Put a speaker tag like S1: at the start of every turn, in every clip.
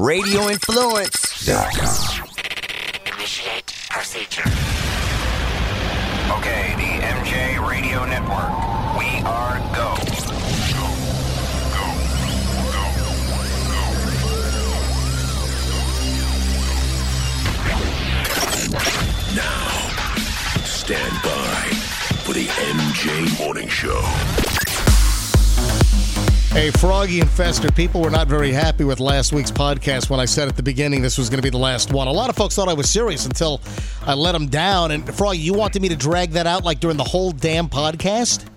S1: radioinfluence.com.
S2: Initiate procedure.
S3: Okay, the MJ Radio Network. We are go.
S4: Now, stand by for the MJ Morning Show.
S5: Hey, Froggy and Fester, people were not very happy with last week's podcast when I said at the beginning this was going to be the last one. A lot of folks thought I was serious until I let them down. And Froggy, you wanted me to drag that out like during the whole damn podcast?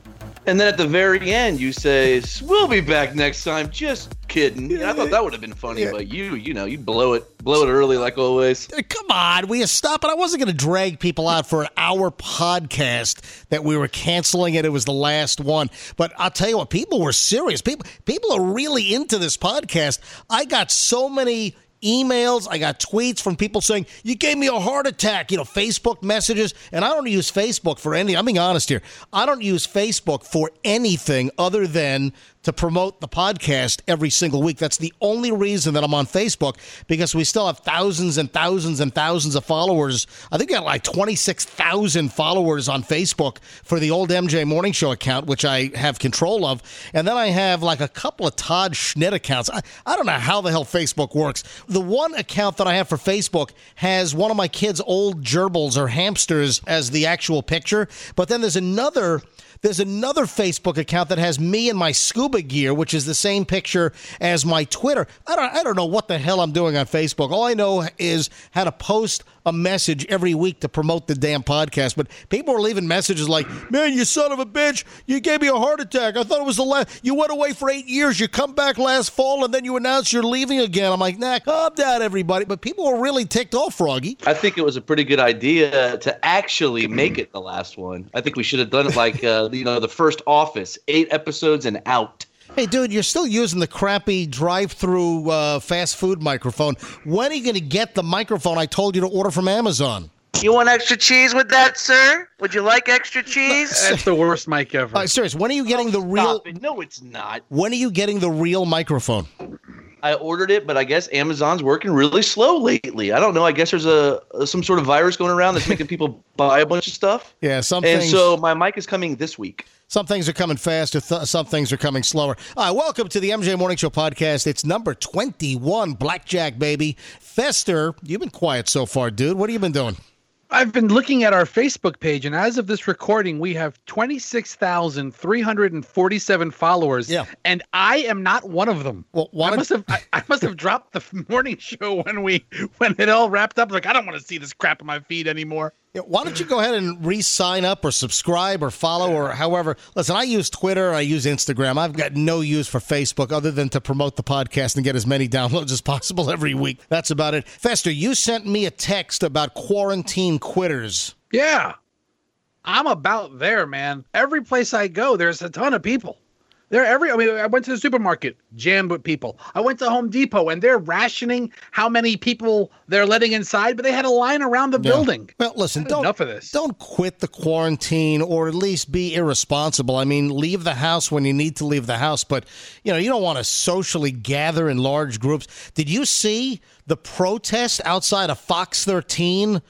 S6: And then at the very end, you say, "We'll be back next time." Just kidding. I thought that would have been funny, but you, you know, you blow it, blow it early like always.
S5: Uh, Come on, we stop it. I wasn't going to drag people out for an hour podcast that we were canceling it. It was the last one. But I'll tell you what, people were serious. People people are really into this podcast. I got so many emails, I got tweets from people saying, You gave me a heart attack, you know, Facebook messages. And I don't use Facebook for any I'm being honest here. I don't use Facebook for anything other than to promote the podcast every single week. That's the only reason that I'm on Facebook because we still have thousands and thousands and thousands of followers. I think I got like 26,000 followers on Facebook for the old MJ Morning Show account, which I have control of. And then I have like a couple of Todd Schnitt accounts. I, I don't know how the hell Facebook works. The one account that I have for Facebook has one of my kids' old gerbils or hamsters as the actual picture. But then there's another there's another Facebook account that has me in my scuba gear, which is the same picture as my Twitter. I don't, I don't know what the hell I'm doing on Facebook. All I know is how to post a message every week to promote the damn podcast. But people are leaving messages like, "Man, you son of a bitch! You gave me a heart attack. I thought it was the last. You went away for eight years. You come back last fall, and then you announce you're leaving again." I'm like, "Nah, calm down, everybody." But people were really ticked off, Froggy.
S6: I think it was a pretty good idea to actually make it the last one. I think we should have done it like uh, you know the first Office, eight episodes and out.
S5: Hey, dude, you're still using the crappy drive-through uh, fast food microphone. When are you going to get the microphone I told you to order from Amazon?
S7: You want extra cheese with that, sir? Would you like extra cheese?
S8: That's the worst mic ever.
S5: Uh, serious. When are you getting the real?
S6: Stop it. No, it's not.
S5: When are you getting the real microphone?
S6: I ordered it, but I guess Amazon's working really slow lately. I don't know. I guess there's a some sort of virus going around that's making people buy a bunch of stuff.
S5: Yeah, some
S6: And so my mic is coming this week.
S5: Some things are coming faster, th- some things are coming slower. All right, welcome to the MJ Morning Show podcast. It's number 21, Blackjack, baby. Fester, you've been quiet so far, dude. What have you been doing?
S8: I've been looking at our Facebook page, and as of this recording, we have 26,347 followers.
S5: Yeah.
S8: And I am not one of them.
S5: Well, why
S8: I must have I, I must have dropped the morning show when we when it all wrapped up. Like I don't want to see this crap on my feed anymore.
S5: Yeah, why don't you go ahead and re-sign up or subscribe or follow or however? Listen, I use Twitter, I use Instagram. I've got no use for Facebook other than to promote the podcast and get as many downloads as possible every week. That's about it. Fester, you sent me a text about quarantine quitters.
S8: Yeah. I'm about there, man. Every place I go, there's a ton of people. They're every I mean, I went to the supermarket, jammed with people. I went to Home Depot and they're rationing how many people they're letting inside, but they had a line around the building.
S5: Well, listen, don't
S8: enough of this.
S5: don't quit the quarantine or at least be irresponsible. I mean, leave the house when you need to leave the house, but you know, you don't want to socially gather in large groups. Did you see the protest outside of Fox 13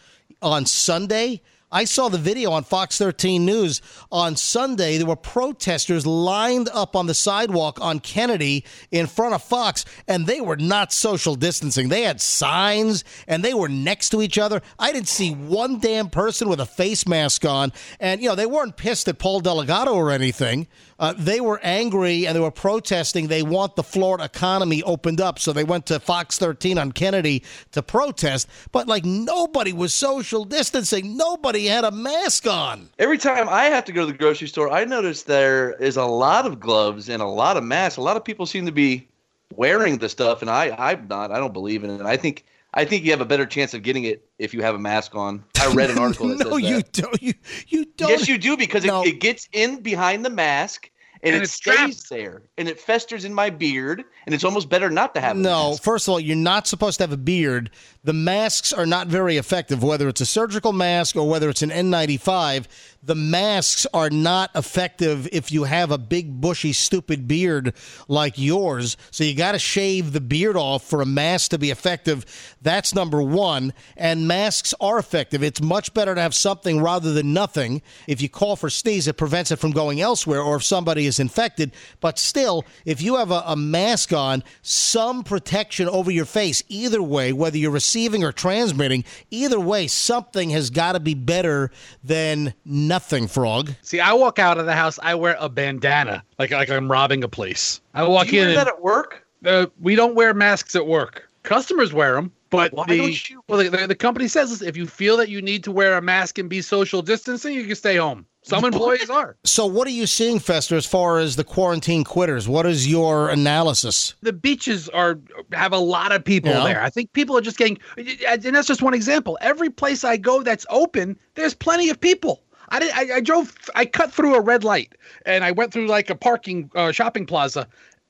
S5: on Sunday? I saw the video on Fox 13 News on Sunday. There were protesters lined up on the sidewalk on Kennedy in front of Fox, and they were not social distancing. They had signs and they were next to each other. I didn't see one damn person with a face mask on. And, you know, they weren't pissed at Paul Dellegatto or anything. Uh, they were angry and they were protesting. They want the Florida economy opened up. So they went to Fox 13 on Kennedy to protest. But, like, nobody was social distancing. Nobody had a mask on.
S6: Every time I have to go to the grocery store, I notice there is a lot of gloves and a lot of masks. A lot of people seem to be wearing the stuff, and I, I'm not. I don't believe in it. I think, I think you have a better chance of getting it if you have a mask on. I read an article that
S5: no,
S6: says
S5: you don't. You, you don't.
S6: Yes, you do because
S5: No.
S6: it, it gets in behind the mask and,
S8: And
S6: it stays
S8: trapped.
S6: there, and it festers in my beard, and it's almost better not to have. a
S5: No,
S6: mask.
S5: first of all, you're not supposed to have a beard. The masks are not very effective, whether it's a surgical mask or whether it's an N95. The masks are not effective if you have a big, bushy, stupid beard like yours. So you got to shave the beard off for a mask to be effective. That's number one. And masks are effective. It's much better to have something rather than nothing. If you call for sneeze, it prevents it from going elsewhere, or if somebody is infected. But still, if you have a, a mask on, some protection over your face, either way, whether you're receiving or transmitting, either way, something has got to be better than nothing, Frog.
S8: See, I walk out of the house, I wear a bandana, like like I'm robbing a place. I walk
S6: Do you
S8: in.
S6: wear that at work?
S8: uh, we don't wear masks at work. Customers wear them, but
S6: Why
S8: the
S6: don't you-
S8: well, the, the, the company says this, if you feel that you need to wear a mask and be social distancing, you can stay home. Some employees are.
S5: So, what are you seeing, Fester, as far as the quarantine quitters? What is your analysis?
S8: The beaches are have a lot of people
S5: Yeah.
S8: there. I think people are just getting, and that's just one example. Every place I go that's open, there's plenty of people. I did. I, I drove. I cut through a red light, and I went through like a parking uh, shopping plaza,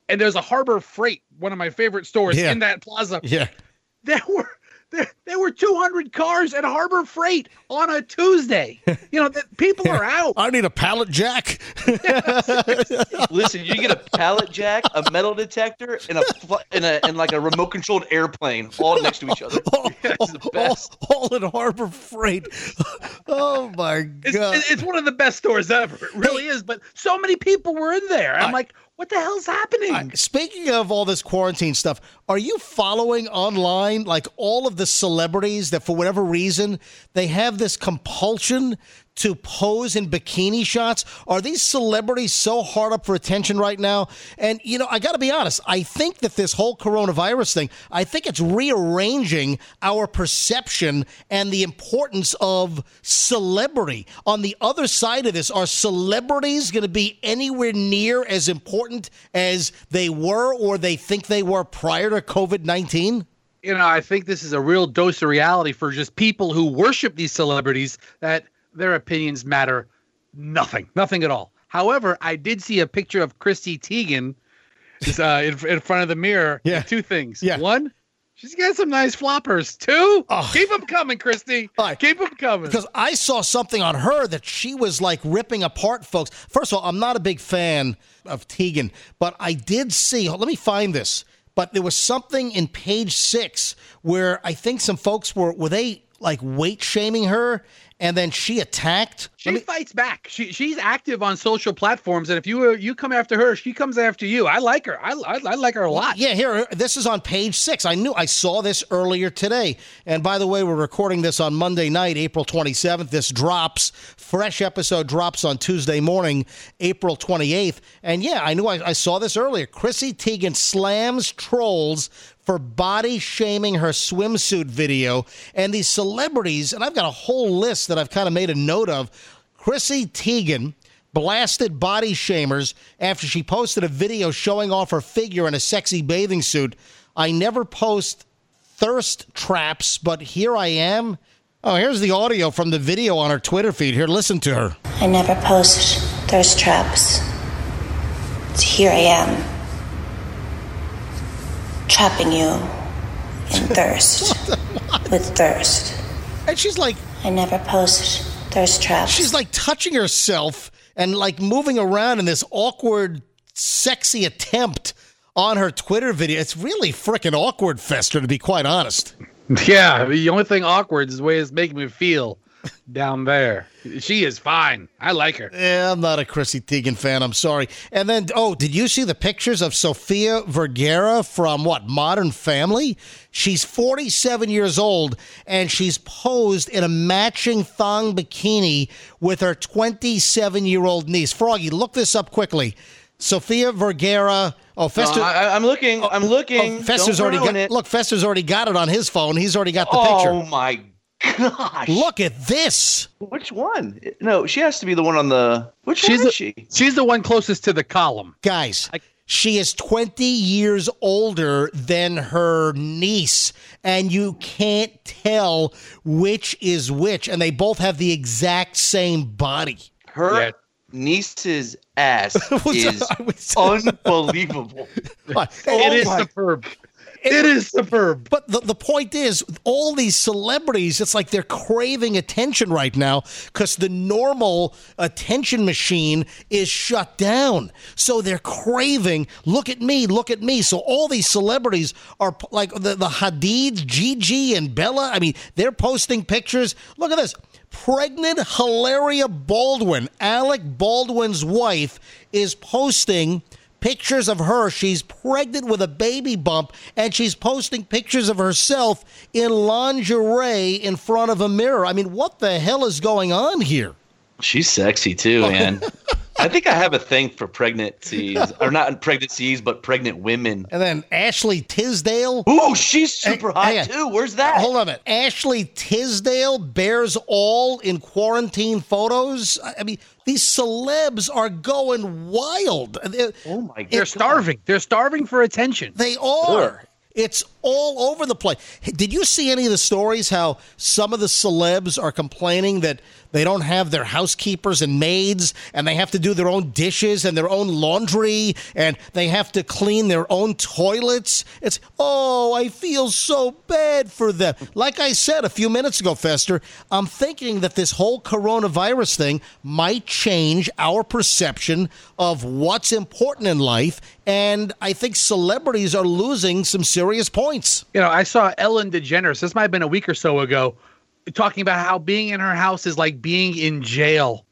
S8: and there's a Harbor Freight, one of my favorite stores
S5: Yeah.
S8: in that plaza.
S5: Yeah.
S8: there were there, there were 200 cars at Harbor Freight on a Tuesday. You know, that people are out.
S5: I need a pallet jack.
S6: Listen, you get a pallet jack, a metal detector, and a and a and like a remote controlled airplane all next to each other.
S5: all,
S6: It's the
S5: all,
S6: best.
S5: all in Harbor Freight. Oh my god!
S8: it's one of the best stores ever. It really is. But so many people were in there. I'm like, what the hell's happening?
S5: Uh, speaking of all this quarantine stuff, are you following online like all of the celebrities that for whatever reason they have this compulsion to pose in bikini shots? Are these celebrities so hard up for attention right now? And you know, I got to be honest, I think that this whole coronavirus thing, I think it's rearranging our perception and the importance of celebrity. On the other side of this, are celebrities going to be anywhere near as important as they were or they think they were prior to COVID 19?
S8: you know, I think this is a real dose of reality for just people who worship these celebrities that their opinions matter nothing, nothing at all. However, I did see a picture of Chrissy Teigen uh, in, in front of the mirror.
S5: Yeah.
S8: Two things.
S5: Yeah.
S8: One, she's got some nice floppers. Two,
S5: Oh.
S8: keep them coming, Christy.
S5: Right.
S8: Keep them coming.
S5: Because I saw something on her that she was like ripping apart folks. First of all, I'm not a big fan of Teigen, but I did see, let me find this. But there was something in page six where I think some folks were, were they like weight shaming her and then she attacked?
S8: She
S5: me-
S8: fights back. She she's active on social platforms, and if you uh, you come after her, she comes after you. I like her. I, I, I like her a lot.
S5: Yeah, here, this is on page six. I knew I saw this earlier today. And by the way, we're recording this on Monday night, April 27th. This drops, fresh episode drops on Tuesday morning, April 28th. And yeah, I knew I, I saw this earlier. Chrissy Teigen slams trolls for body shaming her swimsuit video. And these celebrities, and I've got a whole list that I've kind of made a note of. Chrissy Teigen blasted body shamers after she posted a video showing off her figure in a sexy bathing suit. I never post thirst traps, but here I am. Oh, here's the audio from the video on her Twitter feed. Here, listen to her.
S1: I never post thirst traps. Here I am, trapping you in thirst with thirst.
S5: And she's like,
S1: I never post thirst traps.
S5: she's like touching herself and like moving around in this awkward, sexy attempt on her Twitter video. It's really freaking awkward, Fester, to be quite honest.
S8: Yeah, the only thing awkward is the way it's making me feel down there. She is fine. I like her.
S5: Yeah, I'm not a Chrissy Teigen fan. I'm sorry. And then, oh, did you see the pictures of Sofia Vergara from what, Modern Family? She's 47 years old and she's posed in a matching thong bikini with her 27 year old niece. Froggy, look this up quickly. Sofia Vergara. Oh, Fester.
S6: No, I, I'm looking. I'm oh, oh, looking.
S5: oh, Fester's already got
S6: it.
S5: Look, Fester's already got it on his phone. He's already got the
S6: Oh
S5: picture.
S6: Oh my gosh!
S5: Look at this.
S6: Which one? No, she has to be the one on the. Which
S8: She's
S6: one
S8: the,
S6: is she?
S8: she's the one closest to the column.
S5: Guys,
S8: I-
S5: she is 20 years older than her niece, and you can't tell which is which, and they both have the exact same body.
S6: Her.
S8: Yeah.
S6: niece's ass
S5: Was-
S6: is
S5: I was-
S6: unbelievable.
S5: What?
S8: it oh is
S6: my-
S8: superb. It is superb.
S5: But the, the point is, all these celebrities, it's like they're craving attention right now because the normal attention machine is shut down. So they're craving, look at me, look at me. So all these celebrities are like the, the Hadids, Gigi, and Bella. I mean, they're posting pictures. Look at this. Pregnant Hilaria Baldwin, Alec Baldwin's wife, is posting pictures of her. She's pregnant with a baby bump, and she's posting pictures of herself in lingerie in front of a mirror. I mean, what the hell is going on here?
S6: She's sexy too, man. I think I have a thing for pregnancies, or not pregnancies, but pregnant women.
S5: And then Ashley Tisdale.
S6: Ooh, she's super
S5: Hey,
S6: hot too. Where's that?
S5: Hold on a minute. Ashley Tisdale bears all in quarantine photos. I I mean, these celebs are going wild. Uh, they're-
S6: Oh my god,
S8: They're starving. They're starving for attention.
S5: They are. It's all over the place. Did you see any of the stories how some of the celebs are complaining that they don't have their housekeepers and maids and they have to do their own dishes and their own laundry and they have to clean their own toilets? It's, oh, I feel so bad for them. Like I said a few minutes ago, Fester, I'm thinking that this whole coronavirus thing might change our perception of what's important in life. And I think celebrities are losing some serious points.
S8: You know, I saw Ellen DeGeneres. This might have been a week or so ago, talking about how being in her house is like being in jail,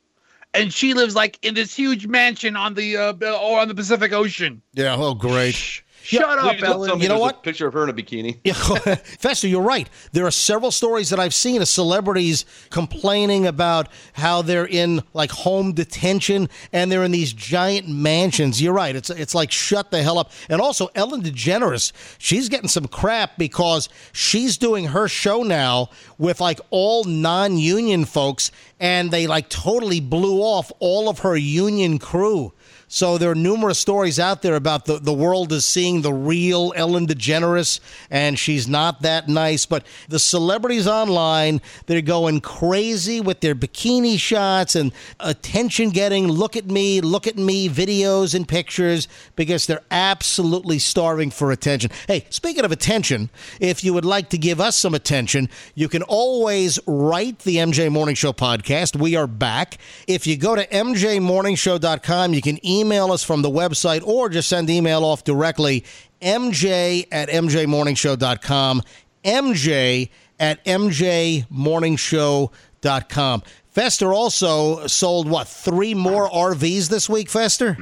S8: and she lives like in this huge mansion on the uh, or on the Pacific Ocean.
S5: Yeah, oh, great.
S8: Shut up,
S6: don't tell
S8: Ellen.
S5: You know what?
S6: Picture of her in a bikini.
S5: Yeah, Fester, you're right. There are several stories that I've seen of celebrities complaining about how they're in like home detention and they're in these giant mansions. You're right. It's it's like shut the hell up. And also Ellen DeGeneres, she's getting some crap because she's doing her show now with like all non-union folks and they like totally blew off all of her union crew. So there are numerous stories out there about the, the world is seeing the real Ellen DeGeneres, and she's not that nice. But the celebrities online, they're going crazy with their bikini shots and attention getting, look at me, look at me videos and pictures because they're absolutely starving for attention. Hey, speaking of attention, if you would like to give us some attention, you can always write the MJ Morning Show podcast. We are back. If you go to mjmorningshow.com, you can email us from the website or just send email off directly mj at mjmorningshow.com mj at mjmorningshow.com fester also sold what three more rvs this week fester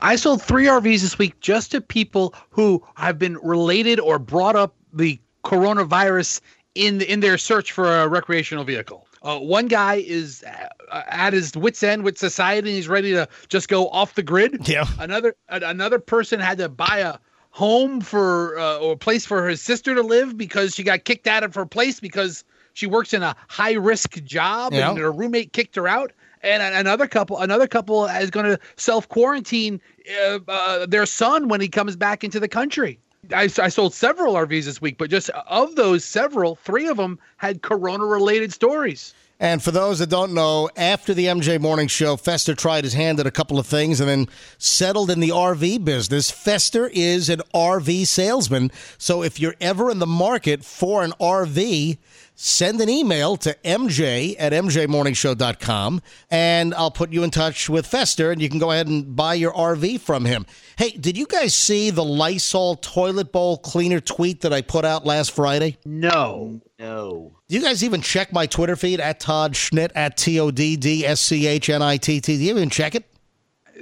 S8: I sold three RVs this week just to people who have been related or brought up the coronavirus in in their search for a recreational vehicle. Uh, one guy is uh, at his wits end with society and he's ready to just go off the grid.
S5: Yeah.
S8: Another another person had to buy a home for uh, or a place for her sister to live because she got kicked out of her place because she works in a high risk job
S5: Yeah.
S8: and her roommate kicked her out. And another couple, another couple is going to self quarantine uh, uh, their son when he comes back into the country. I, I sold several RVs this week, but just of those several, three of them had corona related stories.
S5: And for those that don't know, after the MJ Morning Show, Fester tried his hand at a couple of things and then settled in the RV business. Fester is an RV salesman. So if you're ever in the market for an RV, send an email to mj at mjmorningshow.com and I'll put you in touch with Fester and you can go ahead and buy your RV from him. Hey, did you guys see the Lysol toilet bowl cleaner tweet that I put out last Friday?
S8: No.
S6: No.
S5: Do you guys even check my Twitter feed at Todd Schnitt at T O D D S C H N I T T? Do you even check it?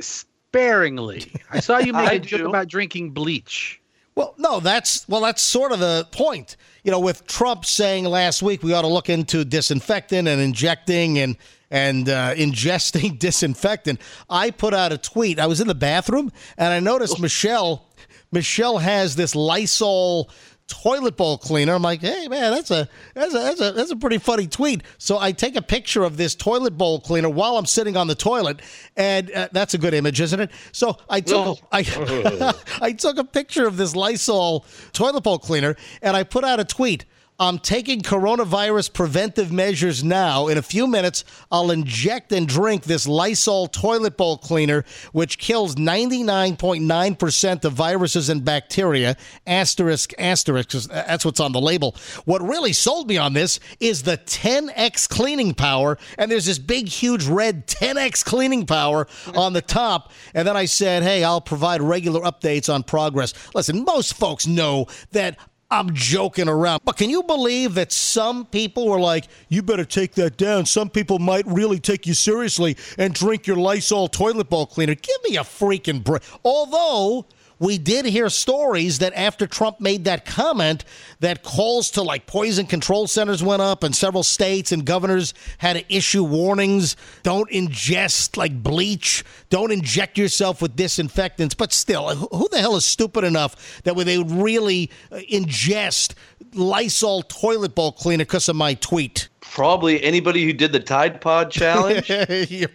S8: Sparingly. I saw you make
S6: I
S8: a joke
S6: do.
S8: about drinking bleach.
S5: Well, no, that's well, that's sort of the point. You know, with Trump saying last week we ought to look into disinfectant and injecting and and uh, ingesting disinfectant. I put out a tweet. I was in the bathroom and I noticed Michelle. Michelle has this Lysol toilet bowl cleaner. I'm like, hey man, that's a that's a that's a that's a pretty funny tweet. So I take a picture of this toilet bowl cleaner while I'm sitting on the toilet, and uh, that's a good image, isn't it? So I took I I took a picture of this Lysol toilet bowl cleaner, and I put out a tweet. I'm taking coronavirus preventive measures now. In a few minutes, I'll inject and drink this Lysol toilet bowl cleaner, which kills 99.9% of viruses and bacteria. Asterisk, asterisk, that's what's on the label. What really sold me on this is the 10x cleaning power. And there's this big, huge red 10x cleaning power on the top. And then I said, hey, I'll provide regular updates on progress. Listen, most folks know that I'm joking around. But can you believe that some people were like, you better take that down? Some people might really take you seriously and drink your Lysol toilet bowl cleaner. Give me a freaking break. Although. We did hear stories that after Trump made that comment, that calls to like poison control centers went up, and several states and governors had to issue warnings: don't ingest like bleach, don't inject yourself with disinfectants. But still, who the hell is stupid enough that they would really uh, ingest Lysol toilet bowl cleaner because of my tweet?
S6: Probably anybody who did the Tide Pod challenge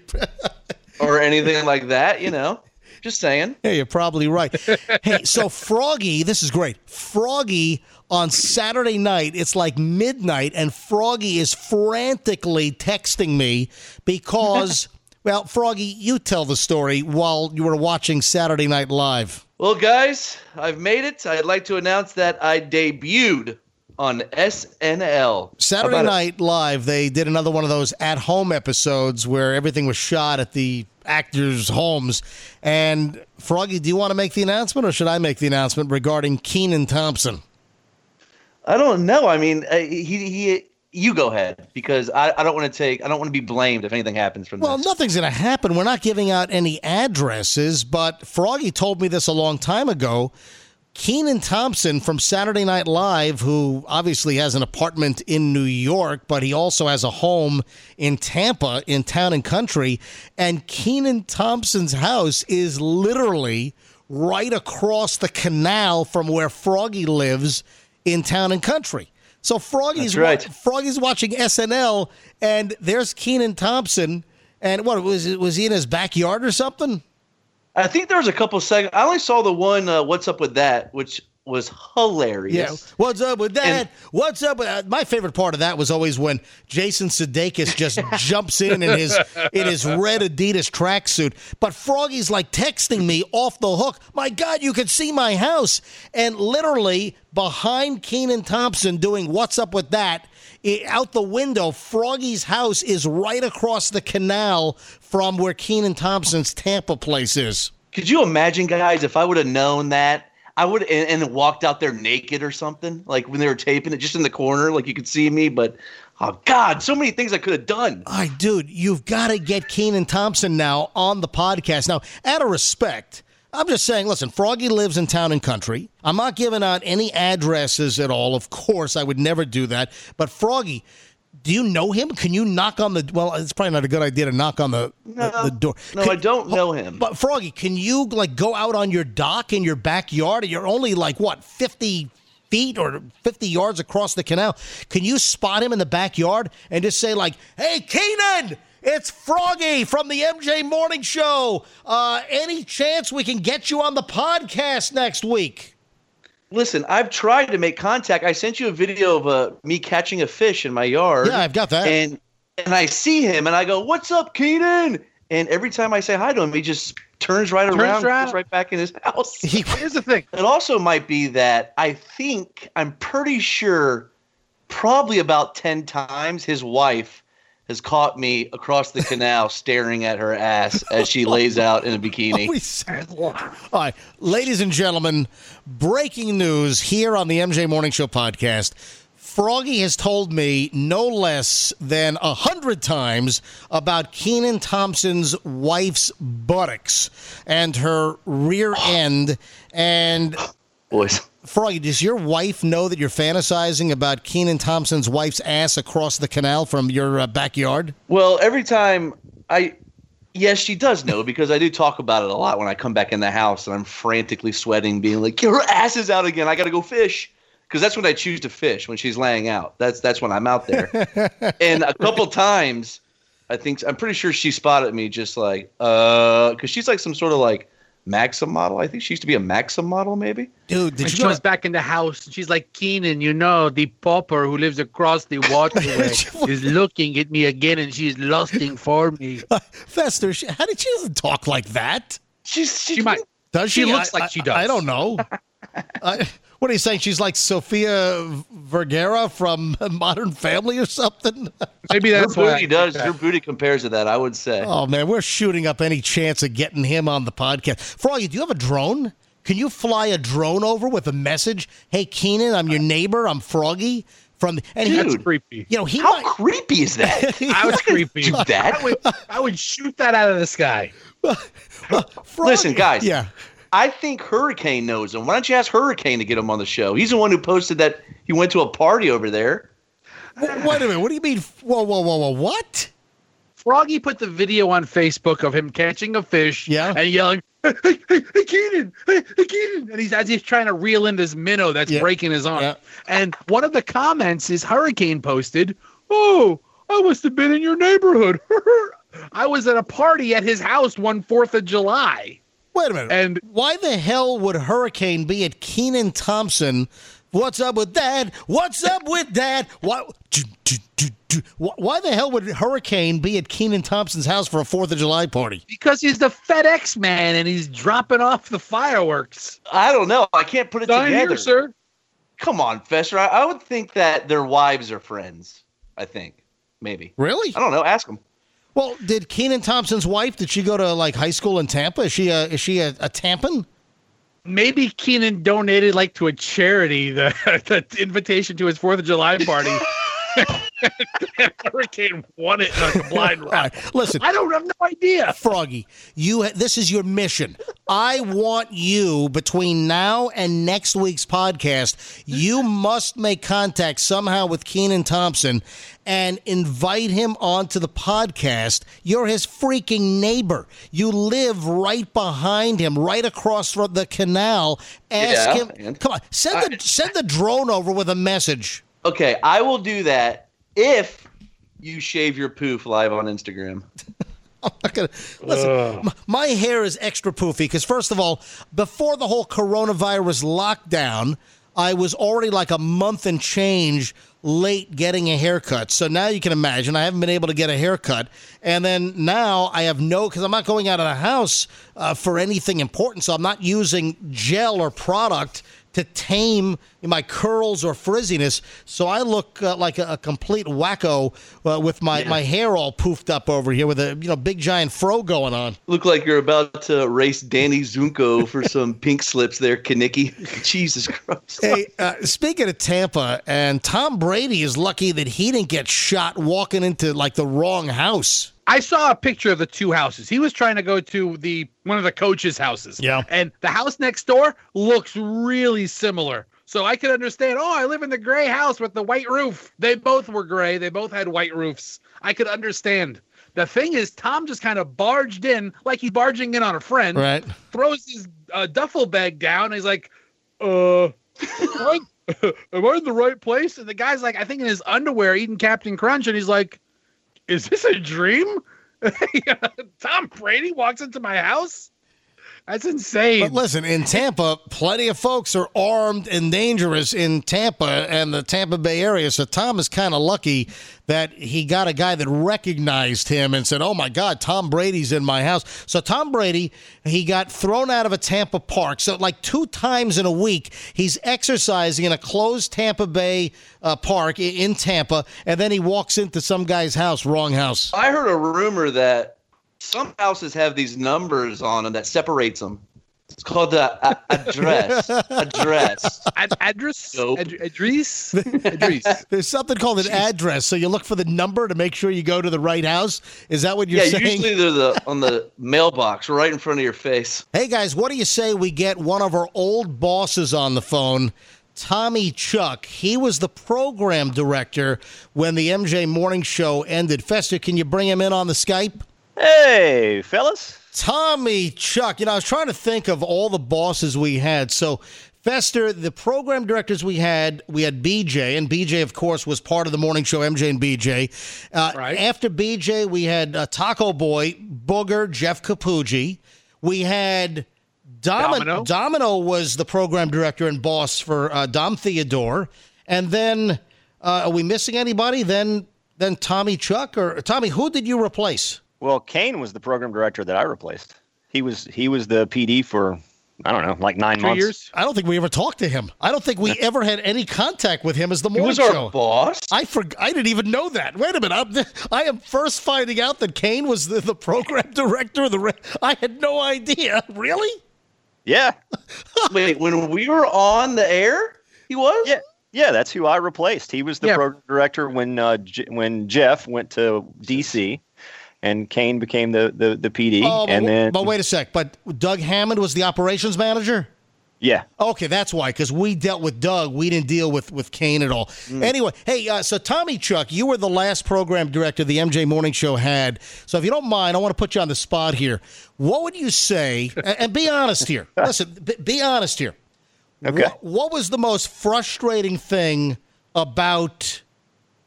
S6: or anything like that, you know. Just saying.
S5: Yeah, you're probably right. hey, so Froggy, this is great. Froggy on Saturday night, it's like midnight, and Froggy is frantically texting me because, well, Froggy, you tell the story while you were watching Saturday Night Live.
S6: Well, guys, I've made it. I'd like to announce that I debuted on SNL.
S5: Saturday Night Live, they did another one of those at home episodes where everything was shot at the actors' homes. And Froggy, do you want to make the announcement or should I make the announcement regarding Kenan Thompson?
S6: I don't know. I mean, uh, he he. You go ahead because I, I don't want to take. I don't want to be blamed if anything happens from
S5: Well,
S6: this.
S5: Well, nothing's going to happen. We're not giving out any addresses, but Froggy told me this a long time ago. Kenan Thompson from Saturday Night Live, who obviously has an apartment in New York, but he also has a home in Tampa, in town and country. And Kenan Thompson's house is literally right across the canal from where Froggy lives in town and country. So Froggy's
S6: right.
S5: wa- Froggy's watching SNL, and there's Kenan Thompson. And what was it? Was he in his backyard or something?
S6: I think there was a couple seconds. I only saw the one. Uh, What's up with that? Which was hilarious.
S5: Yeah. What's up with that?
S6: And-
S5: What's up with uh, my favorite part of that was always when Jason Sudeikis just jumps in in his in his red Adidas tracksuit. But Froggy's like texting me off the hook. My God, you could see my house, and literally behind Kenan Thompson doing what's up with that. I- out the window, Froggy's house is right across the canal from where Kenan Thompson's Tampa place is.
S6: Could you imagine, guys, if I would have known that? I would and, and walked out there naked or something, like when they were taping it, just in the corner, like you could see me. But oh God, so many things I could have done.
S5: All right, dude, you've got to get Kenan Thompson now on the podcast. Now, out of respect, I'm just saying, listen, Froggy lives in town and country. I'm not giving out any addresses at all. Of course, I would never do that. But Froggy, do you know him? Can you knock on the well, it's probably not a good idea to knock on the the, the door.
S6: No,
S5: Can-
S6: I don't know him.
S5: But Froggy, can you like go out on your dock in your backyard? You're only like what, 50 feet or 50 yards across the canal. Can you spot him in the backyard and just say like, "Hey, Kenan, it's Froggy from the MJ Morning Show. Uh, any chance we can get you on the podcast next week?"
S6: Listen, I've tried to make contact. I sent you a video of uh, me catching a fish in my yard.
S5: Yeah, I've got that.
S6: And and I see him, and I go, "What's up, Kenan?" And every time I say hi to him, he just turns right
S8: Turns
S6: around,
S8: around.
S6: goes right back in his house.
S5: He-
S8: Here's the thing.
S6: It also might be that I think I'm pretty sure, probably about ten times, his wife has caught me across the canal staring at her ass as she lays out in a bikini.
S5: We said- All right, ladies and gentlemen, breaking news here on the MJ Morning Show podcast. Froggy has told me no less than a hundred times about Kenan Thompson's wife's buttocks and her rear end. And
S6: Boys,
S5: Froggy, does your wife know that you're fantasizing about Kenan Thompson's wife's ass across the canal from your uh, backyard?
S6: well, every time I, yes, she does know because I do talk about it a lot when I come back in the house and I'm frantically sweating, being like, "Your ass is out again. I got to go fish." Because that's when I choose to fish when she's laying out. That's that's when I'm out there. and a couple times, I think I'm pretty sure she spotted me just like, uh, because she's like some sort of like Maxim model. I think she used to be a Maxim model, maybe.
S5: Dude, did
S8: And
S5: you
S8: she
S5: go
S8: comes back in the house and she's like, Kenan, you know, the pauper who lives across the waterway is looking at me again and she's lusting for me.
S5: Fester? She, how did she doesn't talk like that?
S6: She's she,
S8: She might.
S5: Does
S8: She
S5: she?
S8: looks
S5: I-
S8: like she
S5: I-
S8: does.
S5: I don't know. I, what are you saying? She's like Sofia Vergara from Modern Family or something?
S8: Maybe that's why. I
S6: booty
S8: think
S6: does.
S8: that.
S6: Her booty compares to that. I would say.
S5: Oh man, we're shooting up any chance of getting him on the podcast. For all you, do you have a drone? Can you fly a drone over with a message? Hey, Kenan, I'm your neighbor. I'm Froggy from. The, and he,
S8: That's
S6: Dude.
S8: creepy.
S5: you know, he
S6: How
S5: might.
S6: creepy is that?
S8: I was creepy.
S6: do that?
S8: I would, I would shoot that out of the sky.
S5: Froggy-
S6: Listen, guys.
S5: Yeah.
S6: I think Hurricane knows him. Why don't you ask Hurricane to get him on the show? He's the one who posted that he went to a party over there.
S5: W- Wait a minute. What do you mean? Whoa, whoa, whoa, whoa! What?
S8: Froggy put the video on Facebook of him catching a fish
S5: Yeah.
S8: and yelling, hey, hey, hey, hey, Kenan, hey, hey, Kenan. And he's as he's trying to reel in this minnow that's
S5: Yeah.
S8: breaking his arm.
S5: Yeah.
S8: And one of the comments is Hurricane posted, Oh, I must have been in your neighborhood. I was at a party at his house one Fourth of July.
S5: Wait a minute.
S8: And-
S5: why the hell would Hurricane be at Kenan Thompson? What's up with that? What's up with that? Why? do, do, do, do. Why why the hell would Hurricane be at Kenan Thompson's house for a Fourth of July party?
S8: Because he's the FedEx man and he's dropping off the fireworks.
S6: I don't know. I can't put it
S8: Sign
S6: together.
S8: here, sir.
S6: Come on, Fester. I, I would think that their wives are friends. I think maybe.
S5: Really?
S6: I don't know. Ask them.
S5: Well, did Kenan Thompson's wife? Did she go to like high school in Tampa? Is she a is she a, a Tampan?
S8: maybe Kenan donated like to a charity the, the invitation to his Fourth of July party. and Hurricane won it like a blind
S5: All
S8: rat.
S5: right, listen.
S8: I don't have no idea.
S5: Froggy, you this is your mission. I want you between now and next week's podcast. You must make contact somehow with Kenan Thompson and invite him onto the podcast. You're his freaking neighbor. You live right behind him, right across from the canal. Ask
S6: Yeah,
S5: him.
S6: and-
S5: Come on, send the send the drone over with a message.
S6: Okay, I will do that if you shave your poof live on Instagram.
S5: I'm not gonna listen. m- My hair is extra poofy because, first of all, before the whole coronavirus lockdown, I was already like a month and change late getting a haircut. So now you can imagine I haven't been able to get a haircut, and then now I have no because I'm not going out of the house uh, for anything important. So I'm not using gel or product to tame my curls or frizziness. So I look uh, like a, a complete wacko uh, with my, my hair all poofed up over here with a you know big giant fro going on.
S6: Look like you're about to race Danny Zuko for some pink slips there, Kenickie. Jesus Christ.
S5: Hey, uh, speaking of Tampa, and Tom Brady is lucky that he didn't get shot walking into like the wrong house.
S8: I saw a picture of the two houses. He was trying to go to the one of the coaches' houses.
S5: Yeah.
S8: And the house next door looks really similar. So I could understand, oh, I live in the gray house with the white roof. They both were gray. They both had white roofs. I could understand. The thing is, Tom just kind of barged in like he's barging in on a friend.
S5: Right.
S8: Throws his uh, duffel bag down. And he's like, uh, am I, am I in the right place? And the guy's like, I think in his underwear eating Captain Crunch. And he's like, is this a dream? Tom Brady walks into my house? That's insane.
S5: But listen, in Tampa, plenty of folks are armed and dangerous in Tampa and the Tampa Bay area. So Tom is kind of lucky that he got a guy that recognized him and said, "Oh my God, Tom Brady's in my house." So Tom Brady, he got thrown out of a Tampa park. So like two times in a week, he's exercising in a closed Tampa Bay uh, park in Tampa, and then he walks into some guy's house, wrong house.
S6: I heard a rumor that some houses have these numbers on them that separates them. It's called the a- address. address.
S8: Ad- address?
S6: Nope.
S8: Ad- Idris? Idris.
S5: There's something called an address, so you look for the number to make sure you go to the right house. Is that what you're
S6: yeah,
S5: saying?
S6: usually they're the on the mailbox right in front of your face.
S5: Hey guys, what do you say we get one of our old bosses on the phone? Tommy Chuck. He was the program director when the MJ Morning Show ended. Fester, can you bring him in on the Skype?
S9: Hey, fellas.
S5: Tommy Chuck. You know, I was trying to think of all the bosses we had. So, Fester, the program directors we had, we had BJ, and BJ, of course, was part of the morning show, MJ and BJ. Uh,
S8: Right.
S5: After BJ, we had uh, Taco Boy, Booger, Jeff Capucci. We had Dom-
S8: Domino.
S5: Domino was the program director and boss for uh, Dom Theodore, and then uh, are we missing anybody? Then then Tommy Chuck or Tommy? Who did you replace?
S9: Well, Kane was the program director that I replaced. He was he was the PD for I don't know, like nine
S8: Two
S9: months.
S8: years.
S5: I don't think we ever talked to him. I don't think we ever had any contact with him as the
S6: He
S5: morning
S6: was our
S5: show.
S6: boss.
S5: I for, I didn't even know that. Wait a minute. I'm, I am first finding out that Kane was the, the program director of the. Re- I had no idea. Really?
S9: Yeah,
S6: Wait, when we were on the air, he was.
S9: yeah, yeah. That's who I replaced. He was the
S8: Yeah.
S9: program director when uh, J- when Jeff went to DC, and Kane became the the, the PD.
S5: Oh, but,
S9: and then,
S5: but wait a sec. But Doug Hammond was the operations manager.
S9: yeah,
S5: Okay, that's why. Because we dealt with Doug, we didn't deal with with Kane at all. Anyway, hey, uh, so Tommy Chuck, you were the last program director the MJ Morning Show had. So if you don't mind, I want to put you on the spot here. What would you say? and, and be honest here. Listen, be, be honest here.
S9: Okay.
S5: What, what was the most frustrating thing about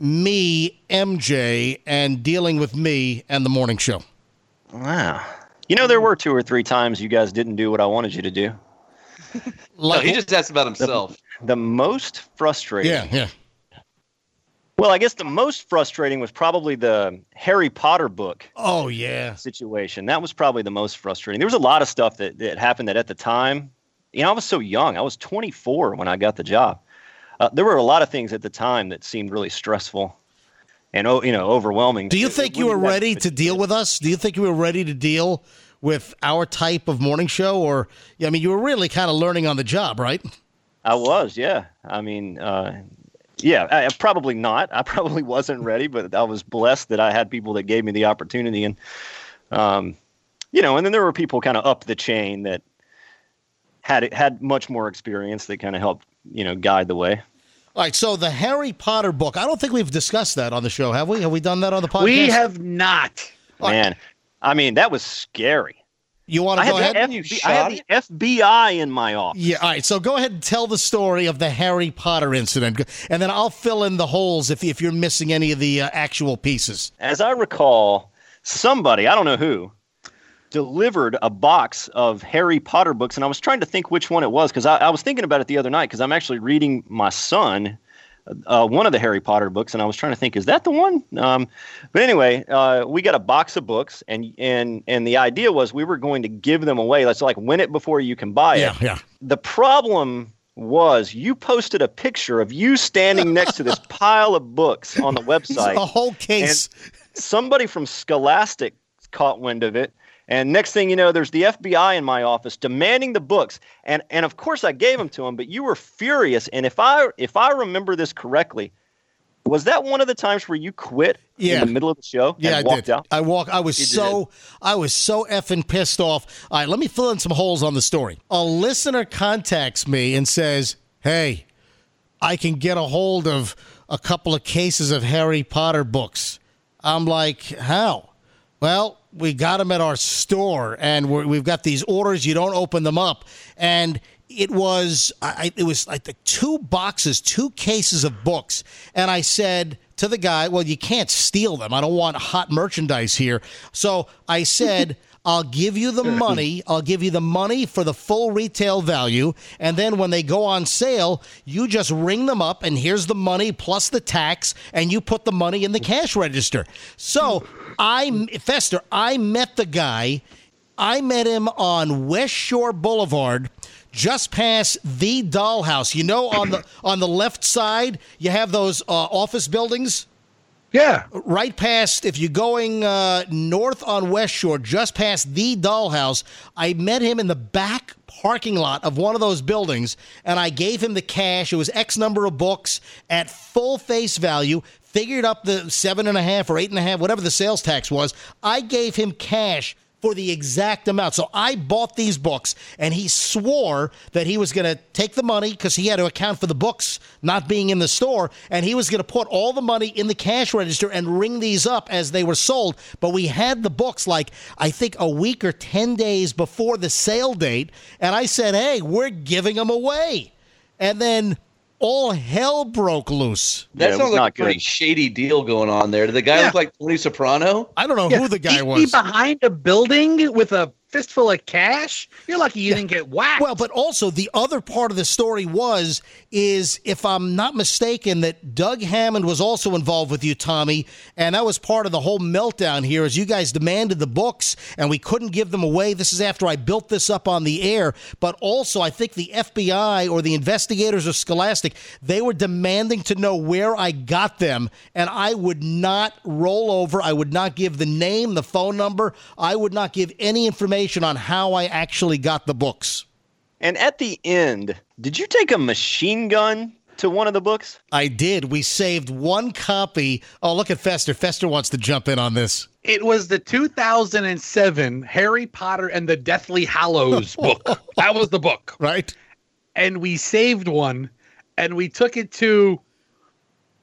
S5: me, MJ, and dealing with me and the morning show?
S9: wow. You know, there were two or three times you guys didn't do what I wanted you to do.
S6: No, he just asked about himself.
S9: The most frustrating.
S5: yeah, yeah.
S9: Well, I guess the most frustrating was probably the Harry Potter book
S5: Oh yeah.
S9: situation. That was probably the most frustrating. There was a lot of stuff that, that happened that at the time, you know, I was so young. I was 24 when I got the job. Uh, there were a lot of things at the time that seemed really stressful and, oh, you know, overwhelming.
S5: Do you think you were ready to deal with us? Do you think you were ready to deal with our type of morning show? Or, I mean, you were really kind of learning on the job, right?
S9: I was, yeah. I mean, uh, yeah, I, I probably not. I probably wasn't ready, but I was blessed that I had people that gave me the opportunity, and um, you know, and then there were people kind of up the chain that had had much more experience that kind of helped, you know, guide the way.
S5: All right. So the Harry Potter book, I don't think we've discussed that on the show, have we? Have we done that on the podcast?
S8: We have not.
S9: Man, I mean, that was scary.
S5: You want to
S9: had,
S5: go ahead?
S9: the
S6: You
S9: FBI, I had
S6: shot
S9: the FBI in my office.
S5: Yeah, all right. So go ahead and tell the story of the Harry Potter incident, and then I'll fill in the holes if, if you're missing any of the uh, actual pieces.
S9: as I recall, somebody, I don't know who, delivered a box of Harry Potter books. And I was trying to think which one it was because I, I was thinking about it the other night because I'm actually reading my son uh, one of the Harry Potter books. And I was trying to think, is that the one? Um, but anyway, uh, we got a box of books. And, and, and the idea was we were going to give them away. Let's like win it before you can buy it
S5: Yeah, yeah.
S9: the problem was you posted a picture of you standing next to this pile of books on the website.
S5: A whole case.
S9: Somebody from Scholastic caught wind of it. And next thing you know, there's the FBI in my office demanding the books. And and of course I gave them to him, but you were furious. And if I if I remember this correctly, was that one of the times where you quit
S5: Yeah.
S9: in the middle of the show
S5: Yeah,
S9: and
S5: I
S9: walked
S5: did.
S9: out?
S5: I walk. I was
S9: You
S5: so I was so effing pissed off. All right, let me fill in some holes on the story. A listener contacts me and says, "Hey, I can get a hold of a couple of cases of Harry Potter books." I'm like, "How?" Well, we got them at our store, and we're, we've got these orders. You don't open them up, and it was I, it was like the two boxes, two cases of books, and I said to the guy, "Well, you can't steal them. I don't want hot merchandise here." So I said. I'll give you the money. I'll give you the money for the full retail value. And then when they go on sale, you just ring them up, and here's the money plus the tax, and you put the money in the cash register. So I, Fester, I met the guy. I met him on West Shore Boulevard, just past the Dollhouse. You know, on the on the left side, you have those uh, office buildings
S8: Yeah.
S5: right past if you're going uh, north on west shore just past the dollhouse i met him in the back parking lot of one of those buildings and i gave him the cash. It was x number of books at full face value. Figured up the seven and a half or eight and a half whatever the sales tax was. I gave him cash for the exact amount. So I bought these books, and he swore that he was going to take the money because he had to account for the books not being in the store, and he was going to put all the money in the cash register and ring these up as they were sold. But we had the books like, I think, a week or 10 days before the sale date, and I said, hey, we're giving them away. And then all hell broke loose.
S6: That
S9: Yeah,
S6: sounds
S9: was
S6: like a
S9: not
S6: pretty
S9: good.
S6: shady deal going on there. Did the guy
S8: Yeah.
S6: look like Tony Soprano?
S5: I don't know
S8: Yeah.
S5: who the guy
S8: He-
S5: was.
S8: He behind a building with a fistful of cash. You're lucky you didn't get whacked.
S5: Well, but also the other part of the story was is if I'm not mistaken that Doug Hammond was also involved with you, Tommy, and that was part of the whole meltdown here as you guys demanded the books and we couldn't give them away. This is after I built this up on the air, but also I think the FBI or the investigators of Scholastic, they were demanding to know where I got them and I would not roll over. I would not give the name, the phone number. I would not give any information on how I actually got the books.
S9: And at the end, did you take a machine gun to one of the books?
S5: I did. We saved one copy. Oh, look at Fester. Fester wants to jump in on this.
S8: It was the 2007 Harry Potter and the Deathly Hallows book. that was the book.
S5: Right?
S8: And we saved one and we took it to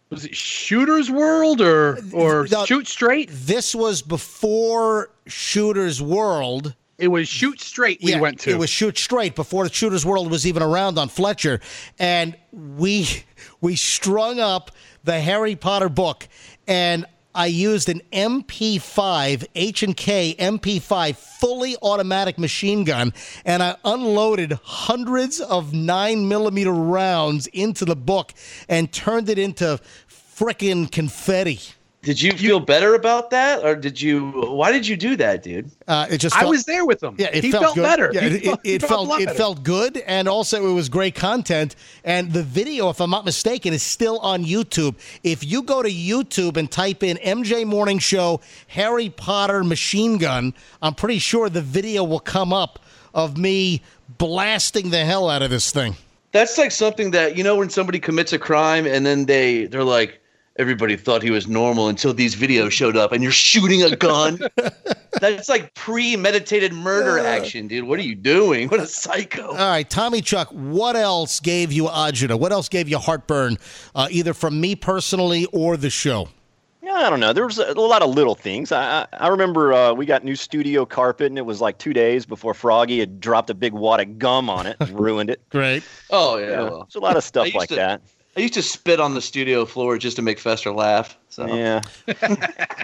S8: was it Shooter's World or or
S5: No.
S8: Shoot Straight?
S5: This was before Shooter's World.
S8: It was Shoot Straight we
S5: Yeah,
S8: went to.
S5: It was Shoot Straight before the Shooter's World was even around on Fletcher, and we we strung up the Harry Potter book, and I used an MP5 H and K MP5 fully automatic machine gun, and I unloaded hundreds of nine millimeter rounds into the book and turned it into frickin' confetti.
S6: Did you feel better about that, or did you? Why did you do that, dude?
S5: Uh, it just
S8: I was there with him.
S5: Yeah, it
S8: he
S5: felt,
S8: felt
S5: good.
S8: better.
S5: Yeah,
S8: He
S5: it,
S8: felt-
S5: it,
S8: he
S5: it
S8: felt
S5: felt it
S8: better.
S5: felt good, and also it was great content. And the video, if I'm not mistaken, is still on YouTube. If you go to YouTube and type in MJ Morning Show Harry Potter machine gun, I'm pretty sure the video will come up of me blasting the hell out of this thing.
S6: That's like something that you know when somebody commits a crime and then they they're like everybody thought he was normal until these videos showed up and you're shooting a gun. That's like premeditated murder action, dude. What are you doing? What a psycho.
S5: All right, Tommy Chuck, what else gave you agita? What else gave you heartburn, uh, either from me personally or the show?
S9: Yeah, I don't know. There was a, a lot of little things. I I, I remember uh, we got new studio carpet, and it was like two days before Froggy had dropped a big wad of gum on it, and ruined it.
S5: Great.
S6: Oh yeah.
S9: Yeah,
S6: well.
S9: There's a lot of stuff like
S6: to-
S9: that.
S6: I used to spit on the studio floor just to make Fester laugh. So
S9: Yeah.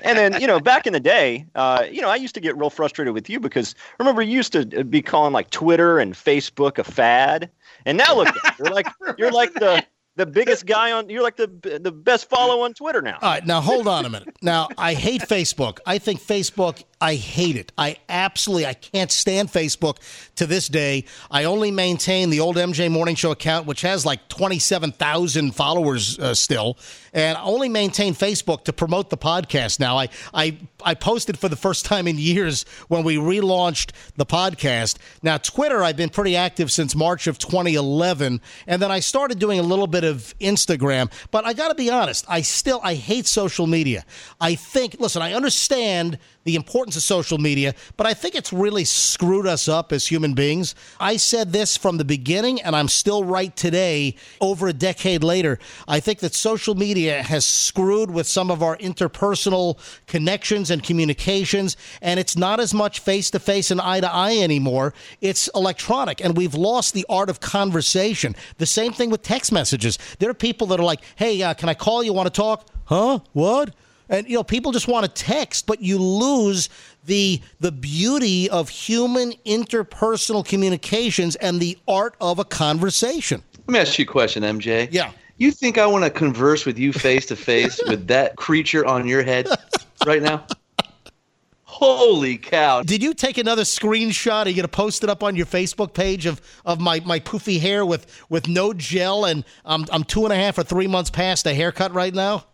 S9: and then, you know, back in the day, uh, you know, I used to get real frustrated with you because remember you used to be calling like Twitter and Facebook a fad. And now look, you're like you're like the the biggest guy on you're like the the best follow on Twitter now.
S5: All right, now hold on a minute. Now, I hate Facebook. I think Facebook, I hate it. I absolutely, I can't stand Facebook to this day. I only maintain the old MJ Morning Show account, which has like 27,000 followers uh, still. And I only maintain Facebook to promote the podcast now. I, I, I posted for the first time in years when we relaunched the podcast. Now, Twitter, I've been pretty active since March of 2011. And then I started doing a little bit of Instagram. But I got to be honest, I still, I hate social media. I think, listen, I understand the importance of social media, but I think it's really screwed us up as human beings. I said this from the beginning, and I'm still right today, over a decade later. I think that social media has screwed with some of our interpersonal connections and communications, and it's not as much face to face and eye to eye anymore. It's electronic, and we've lost the art of conversation. The same thing with text messages. There are people that are like, hey, uh, can I call you? Want to talk? Huh? What? And you know, people just want to text, but you lose the the beauty of human interpersonal communications and the art of a conversation.
S6: let me ask you a question, MJ.
S5: Yeah.
S6: You think I want to converse with you face to face with that creature on your head right now? Holy cow.
S5: Did you take another screenshot? Are you gonna post it up on your Facebook page of, of my, my poofy hair with, with no gel and I'm I'm two and a half or three months past a haircut right now?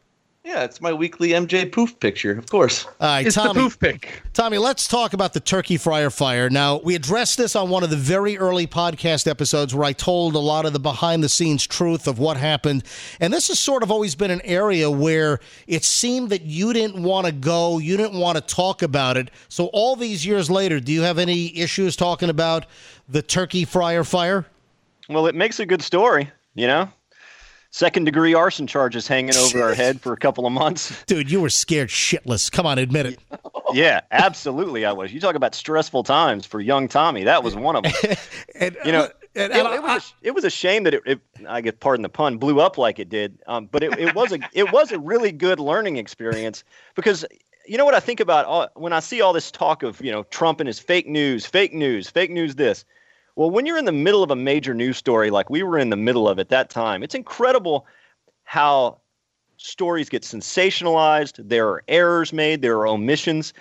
S6: Yeah, it's my weekly MJ poof picture, of course.
S5: All right,
S8: It's
S5: Tommy.
S8: the poof pick.
S5: Tommy, let's talk about the turkey fryer fire. Now, we addressed this on one of the very early podcast episodes where I told a lot of the behind the scenes truth of what happened. And this has sort of always been an area where it seemed that you didn't want to go, you didn't want to talk about it. So, all these years later, do you have any issues talking about the turkey fryer fire?
S9: Well, it makes a good story, you know? Second degree arson charges hanging over our head for a couple of months.
S5: Dude, you were scared shitless. Come on, admit it.
S9: Yeah, absolutely I was. You talk about stressful times for young Tommy. That was one of them.
S5: And,
S9: You know,
S5: and,
S9: it,
S5: and I-
S9: it was a, it was a shame that it, it I guess pardon the pun blew up like it did. Um, but it, it was a it was a really good learning experience because you know what I think about all, when I see all this talk of you know Trump and his fake news, fake news, fake news. This, well, when you're in the middle of a major news story like we were in the middle of at that time, it's incredible how stories get sensationalized. There are errors made. There are omissions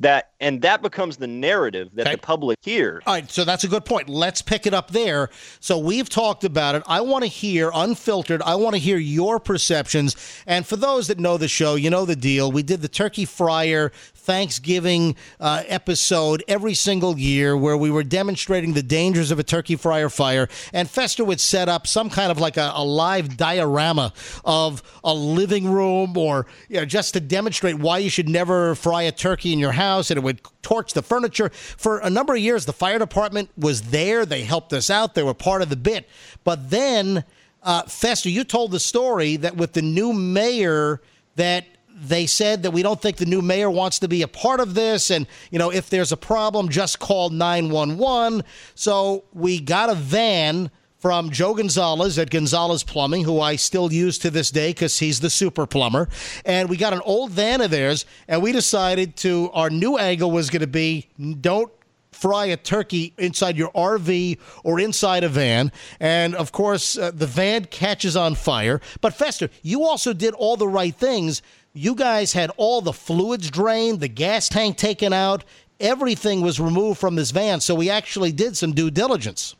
S9: that, and that becomes the narrative that
S5: Okay.
S9: the public hears.
S5: All right, so that's a good point. Let's pick it up there. So we've talked about it. I want to hear unfiltered. I want to hear your perceptions. And for those that know the show, you know the deal. We did the turkey fryer Thanksgiving uh, episode every single year where we were demonstrating the dangers of a turkey fryer fire. And Fester would set up some kind of like a, a live diorama of a living room or you know, just to demonstrate why you should never fry a turkey in your house. And it would torch the furniture. For a number of years, the fire department was there. They helped us out. They were part of the bit. But then, uh, Fester, you told the story that with the new mayor, that they said that we don't think the new mayor wants to be a part of this. And, you know, if there's a problem, just call 911. So we got a van from Joe Gonzalez at Gonzalez Plumbing, who I still use to this day because he's the super plumber. And we got an old van of theirs, and we decided to, our new angle was going to be don't fry a turkey inside your RV or inside a van. And of course, uh, the van catches on fire. But Fester, you also did all the right things. You guys had all the fluids drained, the gas tank taken out, everything was removed from this van. So we actually did some due diligence.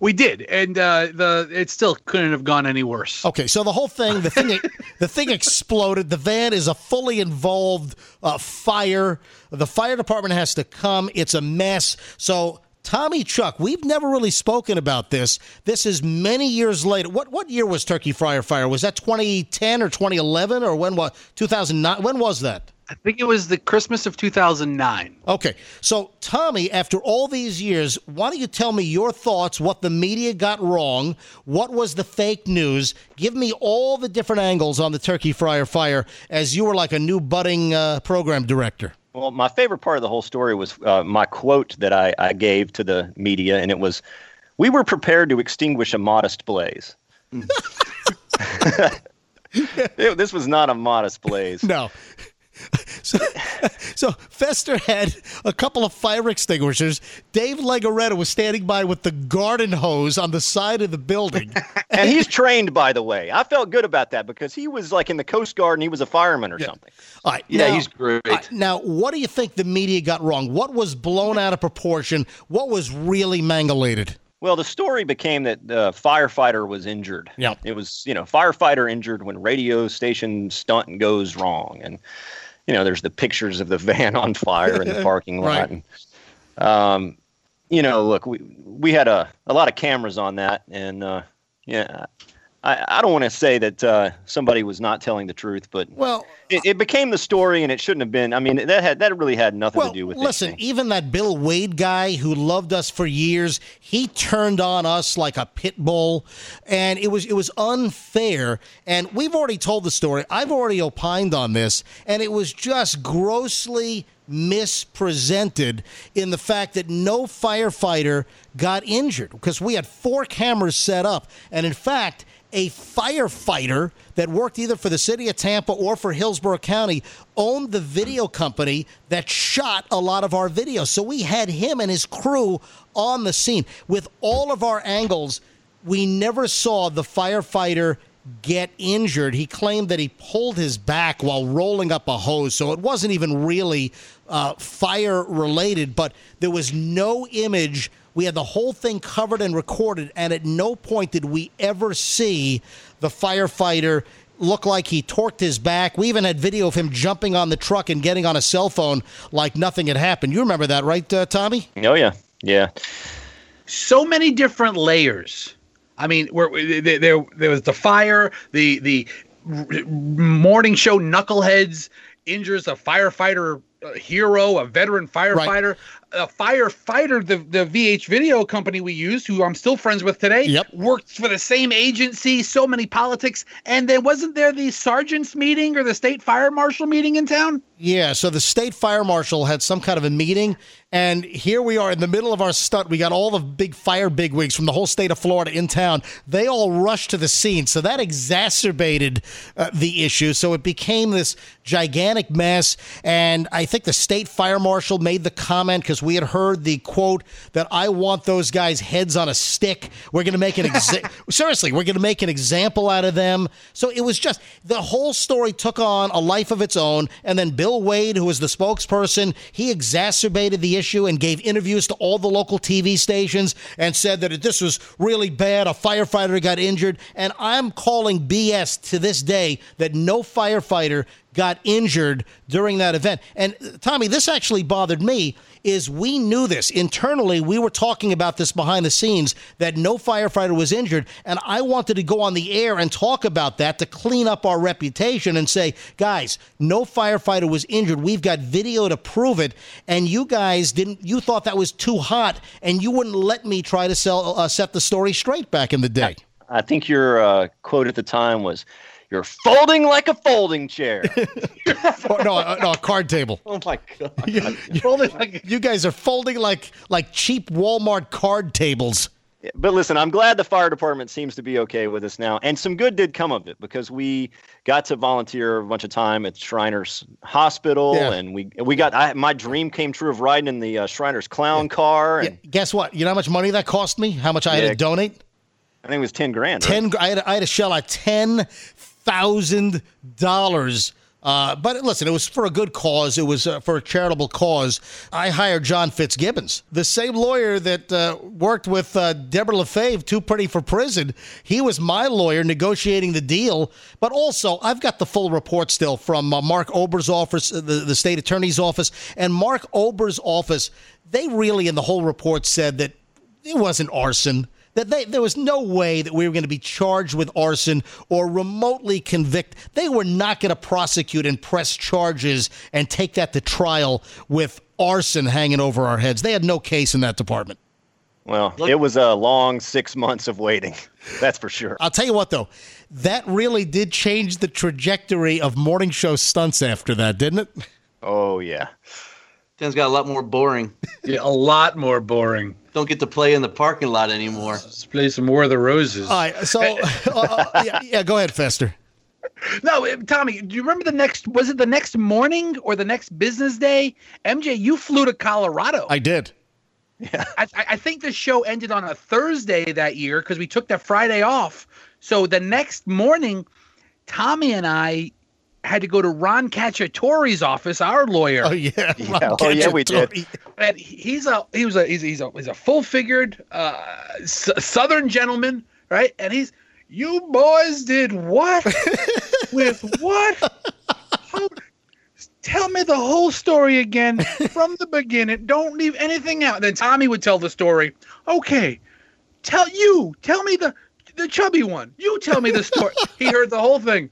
S8: We did, and uh, the it still couldn't have gone any worse.
S5: Okay, so the whole thing, the thing, the thing exploded. The van is a fully involved uh, fire. The fire department has to come. It's a mess. So Tommy Chuck, we've never really spoken about this. This is many years later. What what year was Turkey Fryer Fire? Was that 2010 or 2011 or when was 2009? When was that?
S8: I think it was the Christmas of 2009.
S5: Okay, so Tommy, after all these years, why don't you tell me your thoughts? What the media got wrong? What was the fake news? Give me all the different angles on the Turkey Fryer Fire, as you were like a new budding uh, program director.
S9: Well, my favorite part of the whole story was uh, my quote that I, I gave to the media, and it was, "We were prepared to extinguish a modest blaze." It- this was not a modest blaze.
S5: No. So, so Fester had a couple of fire extinguishers. Dave Legaretta was standing by with the garden hose on the side of the building.
S9: and he's trained, by the way. I felt good about that because he was like in the Coast Guard and he was a fireman or something.
S5: All right,
S6: Yeah,
S5: now-
S6: he's great.
S5: right, now, what do you think the media got wrong? What was blown out of proportion? What was really mangulated?
S9: Well, the story became that the firefighter was injured.
S5: Yeah.
S9: It was, you know, firefighter injured when radio station stunt goes wrong. And, you know, there's the pictures of the van on fire in the parking lot.
S5: Right.
S9: And, um, you know, look, we, we had a, a lot of cameras on that. And, uh, yeah, I, I don't want to say that uh, somebody was not telling the truth, but
S5: Well,
S9: it, it became the story and it shouldn't have been. I mean, that had that really had nothing
S5: well,
S9: to do with it.
S5: listen,
S9: anything.
S5: even that Bill Wade guy who loved us for years, he turned on us like a pit bull, and it was it was unfair. And we've already told the story. I've already opined on this, and it was just grossly mispresented in the fact that no firefighter got injured because we had four cameras set up, and in fact. A firefighter that worked either for the city of Tampa or for Hillsborough County owned the video company that shot a lot of our videos. So we had him and his crew on the scene. With all of our angles, we never saw the firefighter get injured. He claimed that he pulled his back while rolling up a hose, so it wasn't even really uh, fire related, but there was no image. We had the whole thing covered and recorded, and at no point did we ever see the firefighter look like he torqued his back. We even had video of him jumping on the truck and getting on a cell phone like nothing had happened. You remember that, right, uh, Tommy?
S9: oh yeah, yeah.
S8: so many different layers. I mean, where there, there there was the fire, the the morning show knuckleheads injures a firefighter a hero, a veteran firefighter, a firefighter. The the VH video company we used, who I'm still friends with today,
S5: Yep.
S8: worked for the same agency. So many politics, and then wasn't there the sergeants meeting or the state fire marshal meeting in town?
S5: Yeah, so the state fire marshal had some kind of a meeting, and here we are in the middle of our stunt. We got all the big fire bigwigs from the whole state of Florida in town. They all rushed to the scene, so that exacerbated uh, the issue. So it became this gigantic mess, and I think the state fire marshal made the comment because we had heard the quote that I want those guys' heads on a stick. We're going to make an exa- seriously, we're going to make an example out of them. So it was just the whole story took on a life of its own, and then Bill Wade, who was the spokesperson, he exacerbated the issue and gave interviews to all the local TV stations and said that this was really bad. A firefighter got injured, and I'm calling BS to this day that no firefighter got injured during that event. And uh, Tommy, this actually bothered me is we knew this. Internally we were talking about this behind the scenes that no firefighter was injured and I wanted to go on the air and talk about that to clean up our reputation and say guys no firefighter was injured. We've got video to prove it and you guys didn't you thought that was too hot and you wouldn't let me try to sell uh, set the story straight back in the day.
S9: I think your uh, quote at the time was, "You're folding like a folding chair."
S5: or no, uh, no, a card table.
S6: Oh my god!
S5: You, you- you guys are folding like like cheap Walmart card tables.
S9: but listen, I'm glad the fire department seems to be okay with us now, and some good did come of it because we got to volunteer a bunch of time at Shriners Hospital,
S5: Yeah.
S9: and we we got I, my dream came true of riding in the uh, Shriners clown car, and
S5: Yeah, guess what? You know how much money that cost me? How much I had to donate?
S9: I think it was ten grand. right?
S5: Ten. I had, I had to shell out ten thousand dollars. Uh, but listen, it was for a good cause. It was uh, for a charitable cause. I hired John Fitzgibbons, the same lawyer that uh, worked with uh, Deborah Lafave, too pretty for prison. He was my lawyer negotiating the deal. But also, I've got the full report still from uh, Mark Ober's office, uh, the, the state attorney's office, and Mark Ober's office. They really, in the whole report, said that it wasn't arson. That they, there was no way that we were going to be charged with arson or remotely convict. They were not going to prosecute and press charges and take that to trial with arson hanging over our heads. They had no case in that department.
S9: Well, it was a long six months of waiting. That's for sure.
S5: I'll tell you what, though, that really did change the trajectory of morning show stunts after that, didn't it?
S9: Oh yeah.
S6: Things got a lot more boring.
S8: Yeah, a lot more boring.
S6: Don't get to play in the parking lot anymore.
S8: Let's play some more of the roses.
S5: All right, so uh, uh, yeah, yeah, go ahead, Fester.
S8: No, eh, Tommy, do you remember the next? Was it the next morning or the next business day? MJ, you flew to Colorado.
S5: I did.
S8: I, I- I think the show ended on a Thursday that year because we took that Friday off. So the next morning, Tommy and I had to go to Ron Cacciatore's office, our lawyer.
S5: Oh yeah,
S9: Yeah, oh, yeah, we did.
S8: And he's a he was a he's a, he's a, he's a full figured uh, s- Southern gentleman, right? And he's you boys did what with what? How, tell me the whole story again from the beginning. Don't leave anything out. then Tommy would tell the story. Okay, tell you tell me the the chubby one. You tell me the story. he heard the whole thing,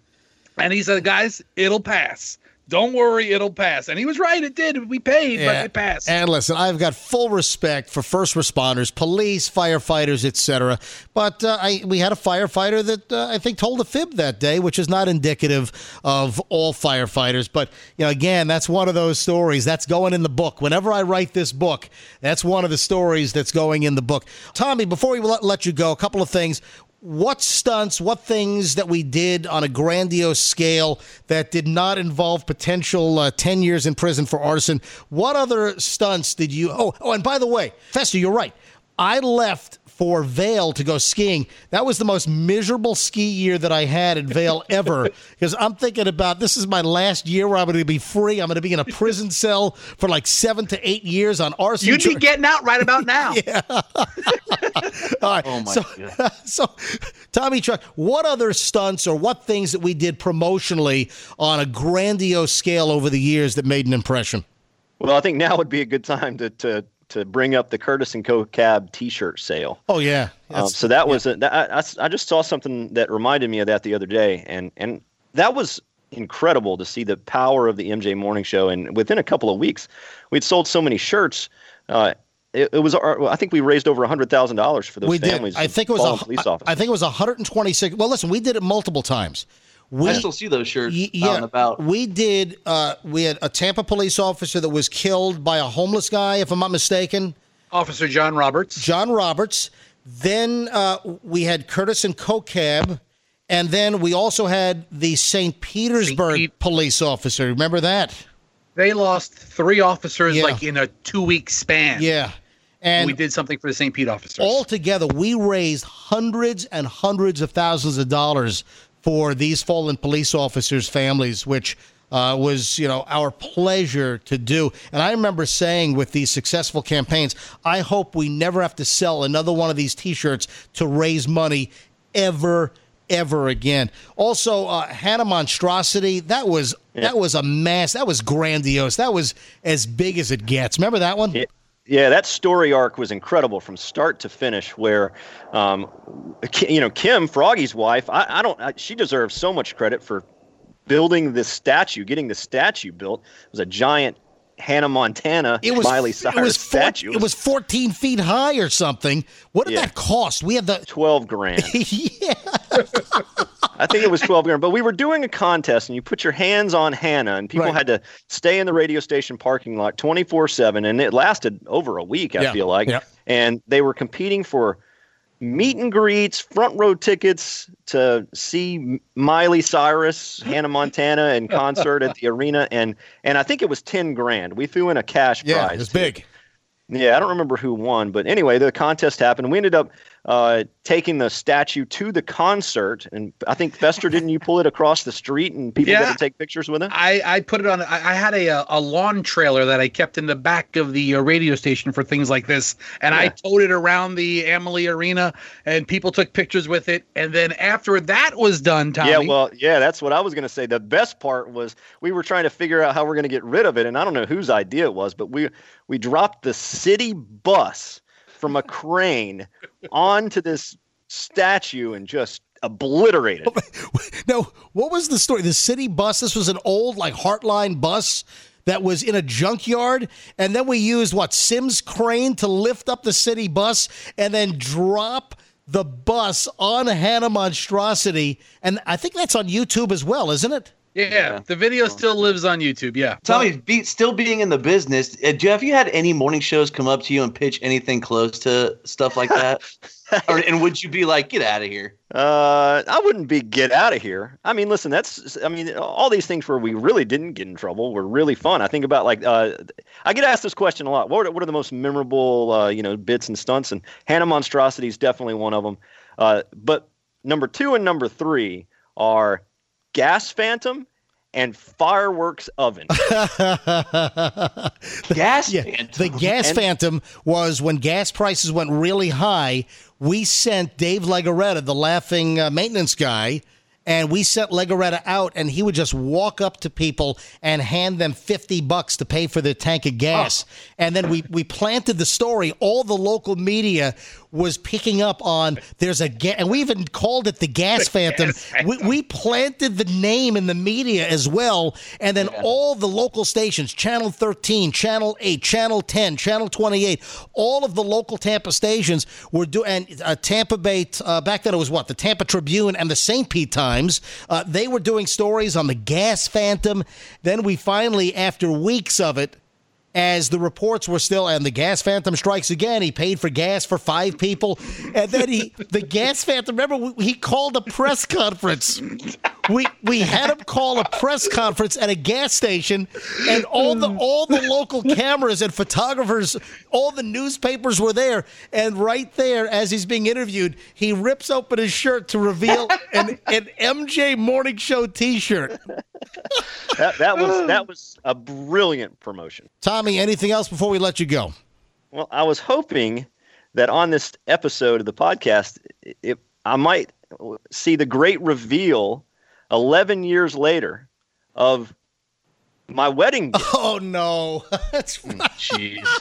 S8: and he said, "Guys, it'll pass." Don't worry, it'll pass. And he was right, it did. We paid, but it passed.
S5: And listen, I've got full respect for first responders, police, firefighters, etc. But uh, I, we had a firefighter that uh, I think told a fib that day, which is not indicative of all firefighters. But you know, again, that's one of those stories that's going in the book. Whenever I write this book, that's one of the stories that's going in the book. Tommy, before we let you go, a couple of things what stunts, what things that we did on a grandiose scale that did not involve potential uh, 10 years in prison for arson? What other stunts did you? Oh, oh, and by the way, Fester, you're right. I left for Vail to go skiing. That was the most miserable ski year that I had at Vail ever because I'm thinking about this is my last year where I'm going to be free. I'm going to be in a prison cell for like seven to eight years on arson.
S8: You'd be getting out right about now.
S5: All right.
S6: Oh my
S5: so,
S6: God.
S5: so, Tommy Chuck, what other stunts or what things that we did promotionally on a grandiose scale over the years that made an impression?
S9: Well, I think now would be a good time to to to bring up the Curtis and Kocab T-shirt sale.
S5: Oh yeah.
S9: Um, so that was a, that, I, I just saw something that reminded me of that the other day, and and that was incredible to see the power of the MJ Morning Show. And within a couple of weeks, we'd sold so many shirts. Uh, it, it was, our, I think we raised over hundred thousand dollars for those
S5: we did.
S9: families.
S5: I think it was a,
S9: police officers.
S5: I think it was 126. Well, listen, we did it multiple times. We,
S6: I still see those shirts
S5: Y-
S6: out and about.
S5: We did. Uh, we had a Tampa police officer that was killed by a homeless guy, if I'm not mistaken.
S8: Officer John Roberts.
S5: John Roberts. Then uh, we had Curtis and Kocab, and then we also had the St. Petersburg
S8: Pete-
S5: police officer. Remember that?
S8: They lost three officers
S5: Yeah.
S8: like in a two week span.
S5: Yeah. And
S8: we did something for the St. Pete officers.
S5: Altogether, we raised hundreds and hundreds of thousands of dollars for these fallen police officers' families, which uh, was, you know, our pleasure to do. And I remember saying with these successful campaigns, I hope we never have to sell another one of these T-shirts to raise money ever, ever again. Also, uh, Hannah Monstrosity, that was that was a mass. That was grandiose. That was as big as it gets. Remember that one?
S9: Yeah. Yeah, that story arc was incredible from start to finish. Where, um, you know, Kim Froggy's wife, I, I don't, I, she deserves so much credit for building this statue, getting the statue built. It was a giant Hannah Montana
S5: It was
S9: Miley Cyrus
S5: it was four-
S9: statue.
S5: It was 14 feet high or something. What did
S9: Yeah.
S5: that cost? We had the
S9: twelve grand.
S5: yeah.
S9: I think it was 12 grand, but we were doing a contest and you put your hands on Hannah and people
S5: Right.
S9: had to stay in the radio station parking lot 24 7 and it lasted over a week, I
S5: Yeah,
S9: feel like.
S5: yeah.
S9: And they were competing for meet and greets, front row tickets to see Miley Cyrus, Hannah Montana in concert at the arena. And, and I think it was 10 grand. We threw in a cash
S5: Yeah,
S9: prize.
S5: it was
S9: too.
S5: big.
S9: Yeah, I don't remember who won, but anyway, the contest happened. We ended up uh, taking the statue to the concert, and I think Fester didn't you pull it across the street and people
S8: Yeah.
S9: got to take pictures with it?
S8: I, I put it on. I, I had a uh, a lawn trailer that I kept in the back of the uh, radio station for things like this, and I towed it around the Amalie Arena, and people took pictures with it. And then after that was done, Tommy,
S9: Yeah, well, yeah, that's what I was going to say. The best part was we were trying to figure out how we're going to get rid of it, and I don't know whose idea it was, but we we dropped the city bus from a crane onto this statue and just obliterated. it.
S5: No, what was the story? The city bus. This was an old like HARTline bus that was in a junkyard, and then we used what Sims crane to lift up the city bus and then drop the bus on Hannah Monstrosity, and I think that's on YouTube as well, isn't it?
S8: Yeah, the video still lives on YouTube. Yeah,
S6: Tommy, be, still being in the business, uh, Jeff, you had any morning shows come up to you and pitch anything close to stuff like that? or, and would you be like, get out of here?
S9: Uh, I wouldn't be get out of here. I mean, listen, that's I mean, all these things where we really didn't get in trouble were really fun. I think about like uh, I get asked this question a lot. What are, what are the most memorable uh, you know bits and stunts? And Hannah Monstrosity is definitely one of them. Uh, but number two and number three are Gas Phantom and Fireworks Oven.
S6: Gas
S5: Yeah,
S6: Phantom.
S5: the gas
S9: And-
S5: phantom was when gas prices went really high. We sent Dave Legaretta, the laughing uh, maintenance guy, and we sent Legaretta out, and he would just walk up to people and hand them fifty bucks to pay for their tank of gas. And then we we planted the story. All the local media was picking up on there's a ga- and we even called it the gas phantom. We, we planted the name in the media as well, and then all the local stations, Channel 13, Channel 8, Channel 10, Channel 28, all of the local Tampa stations were doing. And uh, Tampa Bay uh, back then it was what the Tampa Tribune and the St. Pete Times. Uh, they were doing stories on the gas phantom. Then we finally, after weeks of it as the reports were still and the gas phantom strikes again he paid for gas for five people. And then he the gas phantom remember he called a press conference we we had him call a press conference at a gas station and all the all the local cameras and photographers all the newspapers were there. And right there as he's being interviewed he rips open his shirt to reveal an, an MJ morning show t-shirt.
S9: That, that was that was a brilliant promotion.
S5: Tommy anything else before we let you go?
S9: Well, I was hoping that on this episode of the podcast, it, I might see the great reveal 11 years later of my wedding gift.
S5: Oh no, that's hmm, right.
S8: jeez.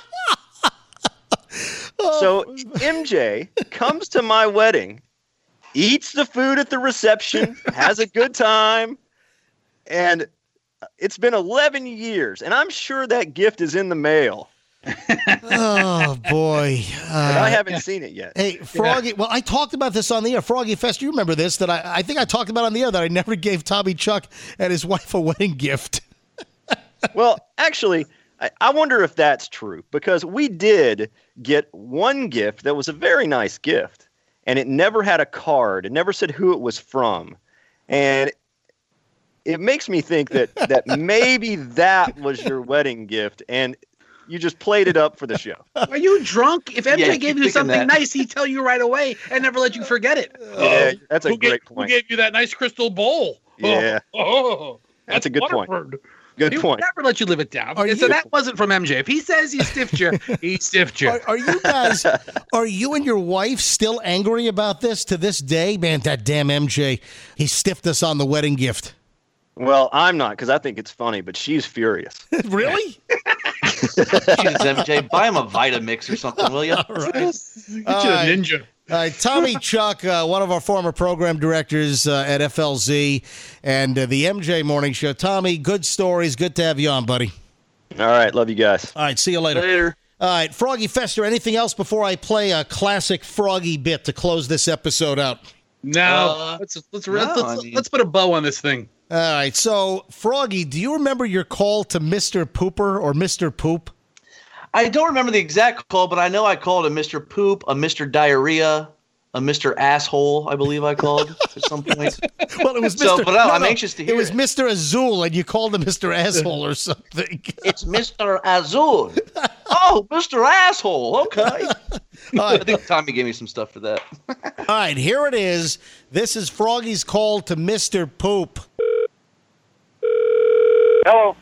S8: Oh.
S9: So MJ comes to my wedding, eats the food at the reception, has a good time, and it's been 11 years, and I'm sure that gift is in the mail,
S5: oh boy.
S9: but I
S5: Uh,
S9: haven't seen it yet.
S5: Hey, Froggy. Well, I talked about this on the air. Froggy Fest, you remember this? That I, I think I talked about on the air that I never gave Tommy Chuck and his wife a wedding gift.
S9: Well, actually, I, I wonder if that's true because we did get one gift that was a very nice gift, and it never had a card. It never said who it was from, and it makes me think that that maybe that was your wedding gift, and you just played it up for the show.
S8: Are you drunk? If MJ
S10: Yeah,
S8: gave you something
S10: that.
S8: nice, he'd tell you right away and never let you forget it.
S9: Yeah, that's a
S8: who
S9: great
S8: gave, Who gave you that nice crystal bowl?
S9: Yeah.
S8: Oh oh, oh, oh, oh,
S9: That's a good point.
S8: Waterford.
S9: Good
S8: He would
S9: point.
S8: never let you live it down.
S5: Are
S8: so
S5: you-
S8: that wasn't from MJ. If he says he stiffed you, he stiffed you.
S5: Are, are you guys? Are you and your wife still angry about this to this day? Man, that damn MJ, he stiffed us on the wedding gift.
S9: Well, I'm not because I think it's funny, but she's furious.
S5: really?
S10: Jesus, MJ, buy him a Vitamix or something, will you?
S5: All right.
S8: Get you
S5: All
S8: a
S5: right.
S8: ninja.
S5: All right, Tommy Chuck, uh, one of our former program directors uh, at FLZ and uh, the MJ Morning Show. Tommy, good stories. Good to have you on, buddy.
S9: All right, love you guys.
S5: All right, see you later.
S10: Later.
S5: All right, Froggy Fester, anything else before I play a classic Froggy bit to close this episode out?
S8: No,
S10: Uh,
S8: let's let's
S10: no,
S8: let's, let's,
S10: mean-
S8: let's put a bow on this thing.
S5: All right, so Froggy, do you remember your call to Mr. Pooper or Mr. Poop?
S10: I don't remember the exact call, but I know I called a Mr. Poop, a Mr. Diarrhea, a Mr. Asshole, I believe I called at some point.
S5: Well, it was Mr.
S10: So, but no, I'm anxious to hear.
S5: It was
S10: it.
S5: Mr. Azul, and you called him Mr. Asshole or something.
S10: It's Mr. Azul. Oh, Mr. Asshole. Okay.
S5: All
S10: I think Tommy gave me some stuff for that.
S5: all right, here it is. This is Froggy's call to Mr. Poop.
S11: Hello.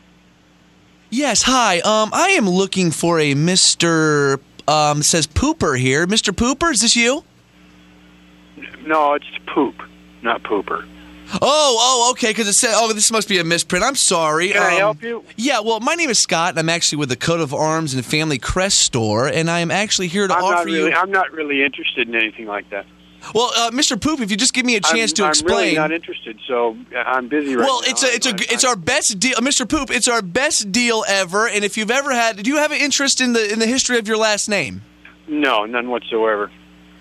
S6: Yes, hi. Um, I am looking for a Mr. Um, says Pooper here. Mr. Pooper, is this you?
S11: No, it's poop, not pooper.
S6: Oh, oh, okay. Because it said, oh, this must be a misprint. I'm sorry.
S11: Can I
S6: Um,
S11: help you?
S6: Yeah, well, my name is Scott, and I'm actually with the Coat of Arms and Family Crest store, and I am actually here to
S11: I'm
S6: offer
S11: not really.
S6: you.
S11: I'm not really interested in anything like that.
S6: Well, uh, Mr. Poop, if you just give me a chance
S11: I'm,
S6: to
S11: I'm
S6: explain.
S11: really not interested. So uh, I'm busy right
S6: well,
S11: now.
S6: Well, it's a, it's a,
S11: I-
S6: it's our best deal, Mr. Poop. It's our best deal ever. And if you've ever had, do you have an interest in the in the history of your last name?
S11: No, none whatsoever.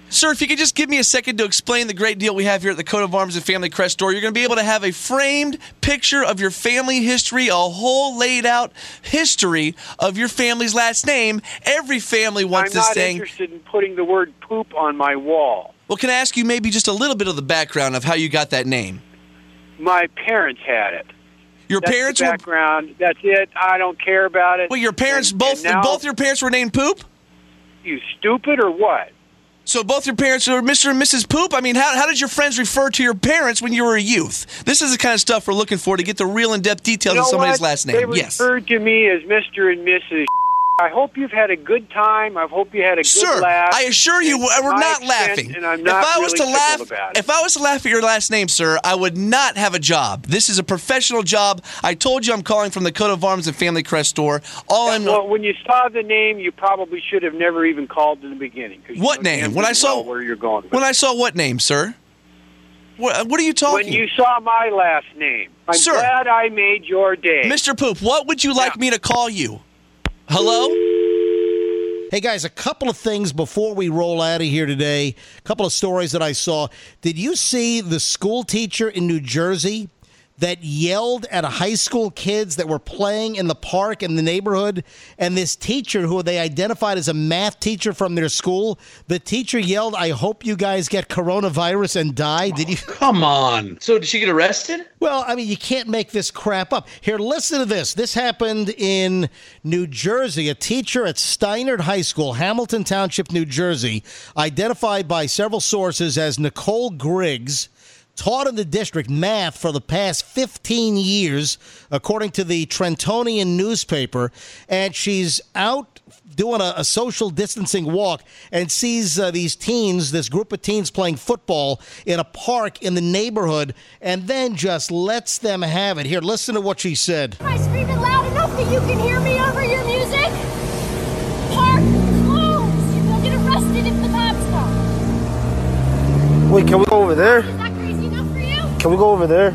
S6: Sir, if you could just give me a second to explain the great deal we have here at the Coat of Arms and Family Crest store, you're going to be able to have a framed picture of your family history, a whole laid out history of your family's last name. Every family wants
S11: I'm
S6: this thing.
S11: I'm not interested in putting the word poop on my wall.
S6: Well, can I ask you maybe just a little bit of the background of how you got that name?
S11: My parents had it.
S6: Your
S11: That's
S6: parents
S11: the
S6: were
S11: background. That's it. I don't care about it.
S6: well, your parents
S11: And-
S6: both
S11: and now,
S6: both your parents were named Poop.
S11: You stupid or what?
S6: So both your parents are Mr. and Mrs. Poop. I mean, how, how did your friends refer to your parents when you were a youth? This is the kind of stuff we're looking for to get the real in-depth details
S11: you know
S6: of somebody's
S11: what?
S6: last
S11: They
S6: name. Yes.
S11: referred to me as Mr. and Mrs. I hope you've had a good time. I hope you had a good
S6: Sir,
S11: laugh.
S6: I assure you, we're not
S11: extent,
S6: laughing.
S11: And I'm not
S6: if I was
S11: really
S6: to laugh,
S11: tickled about it.
S6: if I was to laugh at your last name, sir, I would not have a job. This is a professional job. I told you I'm calling from the Coat of Arms and Family Crest store. All I'm
S11: well, when you saw the name, you probably should have never even called in the beginning.
S6: What name? When I saw-
S11: where you're going.
S6: When
S11: it.
S6: I saw what name, sir? What, what are you talking?
S11: when you saw my last name, I'm
S6: Sir.
S11: glad I made your day.
S6: Mr. Poop, what would you like
S11: Yeah.
S6: me to call you? Hello?
S5: Hey guys, a couple of things before we roll out of here today. A couple of stories that I saw. Did you see the school teacher in New Jersey that yelled at a high school kids that were playing in the park in the neighborhood? And this teacher, who they identified as a math teacher from their school, the teacher yelled, "I hope you guys get coronavirus and die." Did you?
S8: Come on.
S10: So did she get arrested?
S5: Well, I mean, you can't make this crap up. Here, listen to this. This happened in New Jersey. A teacher at Steinert High School, Hamilton Township, New Jersey, identified by several sources as Nicole Griggs, taught in the district math for the past 15 years, according to the Trentonian newspaper. And she's out doing a, a social distancing walk and sees uh, these teens, this group of teens playing football in a park in the neighborhood, and then just lets them have it. Here, listen to what she said.
S12: Am I screaming loud enough that you can hear me over your music? Park closed! You will get arrested if the cops come.
S13: Wait, can we go over there? Can we go over there?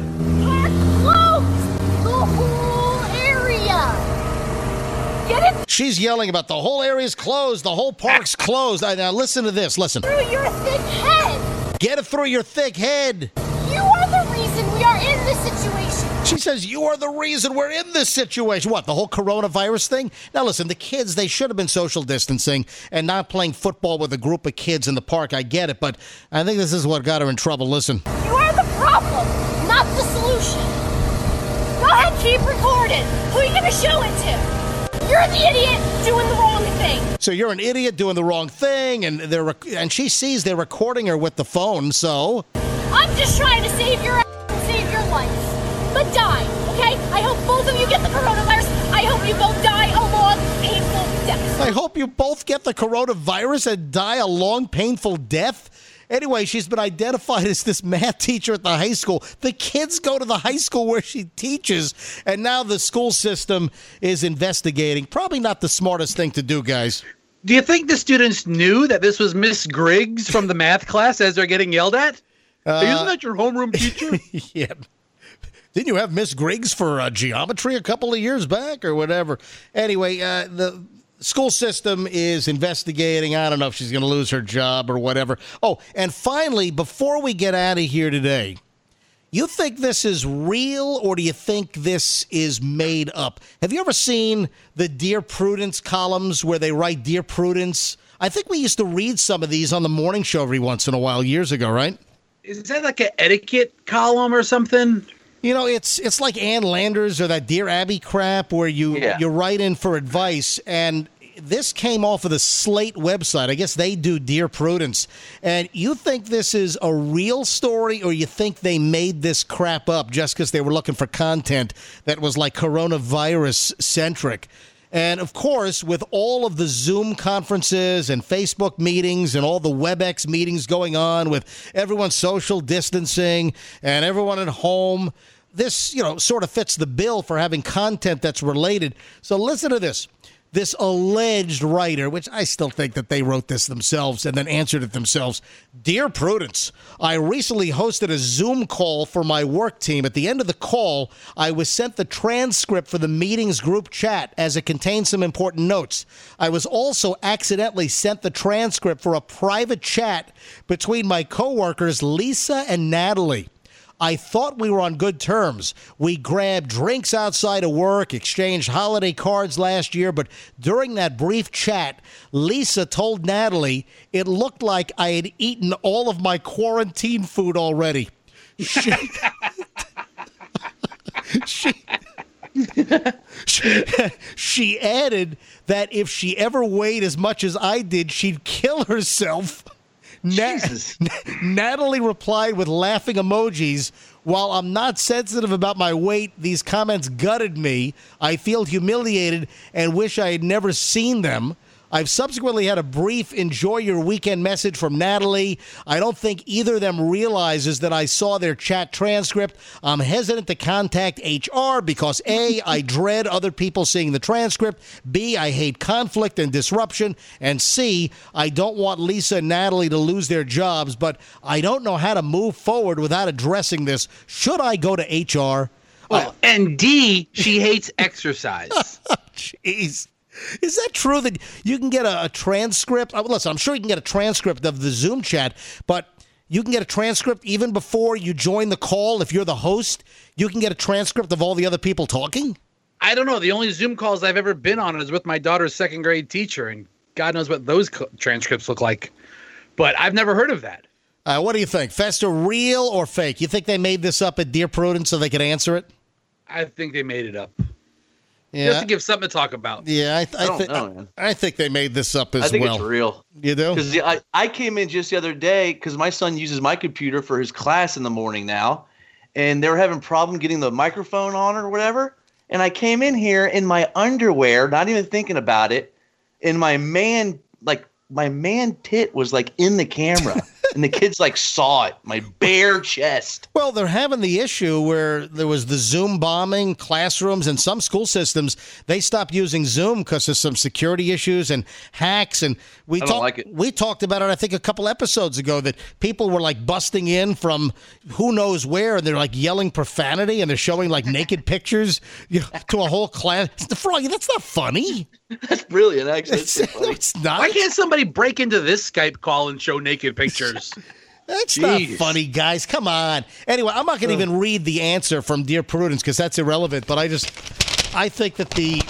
S5: She's yelling about the whole area's closed, the whole park's ah. closed. Now listen to this. Listen.
S12: Through your thick head.
S5: Get it through your thick head.
S12: You are the reason we are in this situation.
S5: She says you are the reason we're in this situation. What? The whole coronavirus thing? Now listen, the kids they should have been social distancing and not playing football with a group of kids in the park. I get it, but I think this is what got her in trouble. Listen.
S12: You are the problem, not the solution. Go ahead, keep recording. Who are you going to show it to? You're the idiot doing the wrong thing.
S5: So you're an idiot doing the wrong thing, and they're rec- and she sees they're recording her with the phone. So
S12: I'm just trying to save your ass and save your life. But die, okay? I hope both of you get the coronavirus. I hope you both die a long, painful death.
S5: I hope you both get the coronavirus and die a long, painful death. Anyway, she's been identified as this math teacher at the high school. The kids go to the high school where she teaches, and now the school system is investigating. Probably not the smartest thing to do, guys.
S8: Do you think the students knew that this was Miss Griggs from the math class as they're getting yelled at?
S5: Uh,
S8: Isn't that your homeroom teacher?
S5: yeah. Didn't you have Miss Griggs for uh, geometry a couple of years back or whatever? Anyway, uh, the school system is investigating. I don't know if she's going to lose her job or whatever. Oh, and finally, before we get out of here today, you think this is real or do you think this is made up? Have you ever seen the Dear Prudence columns where they write Dear Prudence? I think we used to read some of these on the morning show every once in a while years ago, right?
S8: Is that like an etiquette column or something?
S5: You know, it's it's like Ann Landers or that Dear Abby crap where you
S8: Yeah.
S5: you write in for advice and this came off of the Slate website. I guess they do Dear Prudence. And you think this is a real story or you think they made this crap up just because they were looking for content that was like coronavirus centric? And of course, with all of the Zoom conferences and Facebook meetings and all the WebEx meetings going on with everyone social distancing and everyone at home, this, you know, sort of fits the bill for having content that's related. So listen to this. This alleged writer, which I still think that they wrote this themselves and then answered it themselves. Dear Prudence, I recently hosted a Zoom call for my work team. At the end of the call, I was sent the transcript for the meeting's group chat as it contained some important notes. I was also accidentally sent the transcript for a private chat between my coworkers Lisa and Natalie. I thought we were on good terms. We grabbed drinks outside of work, exchanged holiday cards last year, but during that brief chat, Lisa told Natalie it looked like I had eaten all of my quarantine food already. She, she, she, added that if she ever weighed as much as I did, she'd kill herself. Na- Natalie replied with laughing emojis. While I'm not sensitive about my weight, these comments gutted me. I feel humiliated and wish I had never seen them. I've subsequently had a brief enjoy your weekend message from Natalie. I don't think either of them realizes that I saw their chat transcript. I'm hesitant to contact HR because A, I dread other people seeing the transcript, B, I hate conflict and disruption, and C, I don't want Lisa and Natalie to lose their jobs, but I don't know how to move forward without addressing this. Should I go to HR?
S8: Well, and D, she hates exercise.
S5: Jeez. Is that true that you can get a, a transcript? Uh, listen, I'm sure you can get a transcript of the Zoom chat, but you can get a transcript even before you join the call. If you're the host, you can get a transcript of all the other people talking.
S8: I don't know. The only Zoom calls I've ever been on is with my daughter's second grade teacher, and God knows what those co- transcripts look like. But I've never heard of that.
S5: Uh, what do you think? Fester, real or fake? You think they made this up at Dear Prudence so they could answer it?
S8: I think they made it up.
S5: Yeah.
S8: Just to give something to talk about.
S5: Yeah, I, I,
S6: I don't
S5: thi-
S6: know, man.
S5: I think they made this up as
S6: I think
S5: well.
S6: it's real.
S5: You do?
S6: Because I, I came in just the other day because my son uses my computer for his class in the morning now, and they were having problem getting the microphone on or whatever. And I came in here in my underwear, not even thinking about it, and my man like my man tit was like in the camera. and the kids like saw it, my bare chest.
S5: Well, they're having the issue where there was the Zoom bombing classrooms and some school systems. They stopped using Zoom because of some security issues and hacks. And we talked
S6: like
S5: we talked about it. I think a couple episodes ago that people were like busting in from who knows where, and they're like yelling profanity and they're showing like naked pictures you know, to a whole class. The froggy, that's not funny.
S6: That's brilliant, actually. That's
S5: It's, it's not.
S8: Why can't somebody break into this Skype call and show naked pictures?
S5: That's not funny, guys. Come on. Anyway, I'm not going to even read the answer from Dear Prudence because that's irrelevant. But I just, I think that the,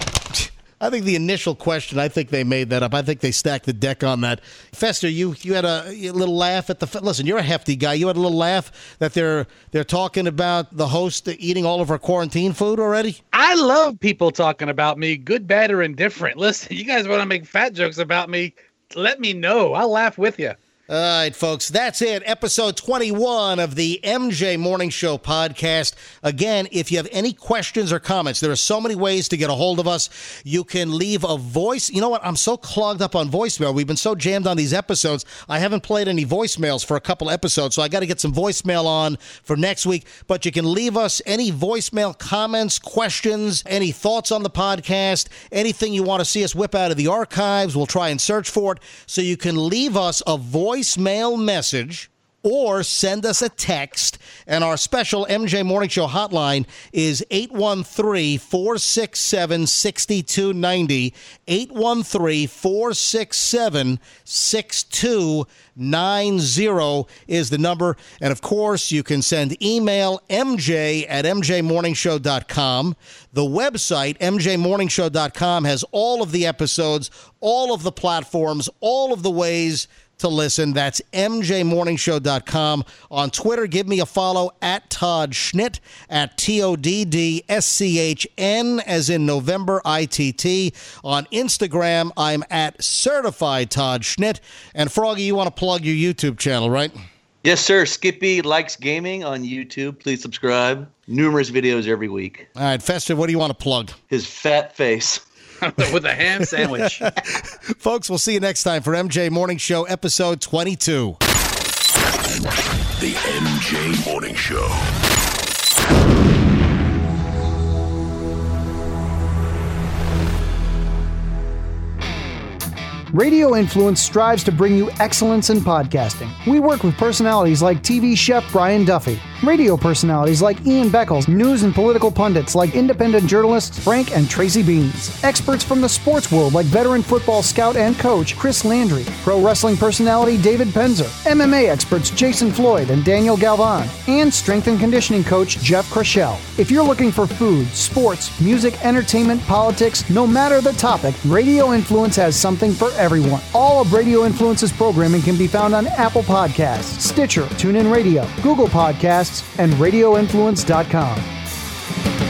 S5: I think the initial question, I think they made that up. I think they stacked the deck on that. Fester, you you had a, a little laugh at the. Listen, you're a hefty guy. You had a little laugh that they're they're talking about the host eating all of our quarantine food already.
S8: I love people talking about me, good, bad, or indifferent. Listen, you guys want to make fat jokes about me? Let me know. I'll laugh with you.
S5: All right, folks, that's it. Episode 21 of the MJ Morning Show podcast. Again, if you have any questions or comments, there are so many ways to get a hold of us. You can leave a voice. You know what? I'm so clogged up on voicemail. We've been so jammed on these episodes. I haven't played any voicemails for a couple episodes, so I got to get some voicemail on for next week. But you can leave us any voicemail comments, questions, any thoughts on the podcast, anything you want to see us whip out of the archives. We'll try and search for it. So you can leave us a voicemail message or send us a text. And our special MJ Morning Show hotline is 813 467 6290. 813 467 6290 is the number. And of course, you can send email mj at mjmorningshow.com. The website, mjmorningshow.com, has all of the episodes, all of the platforms, all of the ways to listen. That's mjmorningshow.com. On Twitter, give me a follow at Todd Schnitt, at T O D D S C H N, as in November, I T T. On Instagram, I'm at Certified Todd Schnitt. And Froggy, you want to plug your YouTube channel, right?
S6: Yes, sir. Skippy likes gaming on YouTube. Please subscribe. Numerous videos every week.
S5: All right, Fester, what do you want to plug?
S6: His fat face.
S8: with a ham sandwich.
S5: Folks, we'll see you next time for MJ Morning Show, episode 22.
S4: The MJ Morning Show.
S14: Radio Influence strives to bring you excellence in podcasting. We work with personalities like TV chef Brian Duffy, radio personalities like Ian Beckles, news and political pundits like independent journalists Frank and Tracy Beanz, experts from the sports world like veteran football scout and coach Chris Landry, pro wrestling personality David Penzer, MMA experts Jason Floyd and Daniel Galvan, and strength and conditioning coach Jeff Crochelle. If you're looking for food, sports, music, entertainment, politics, no matter the topic, Radio Influence has something for everyone. All of Radio Influence's programming can be found on Apple Podcasts, Stitcher, TuneIn Radio, Google Podcasts, and RadioInfluence.com.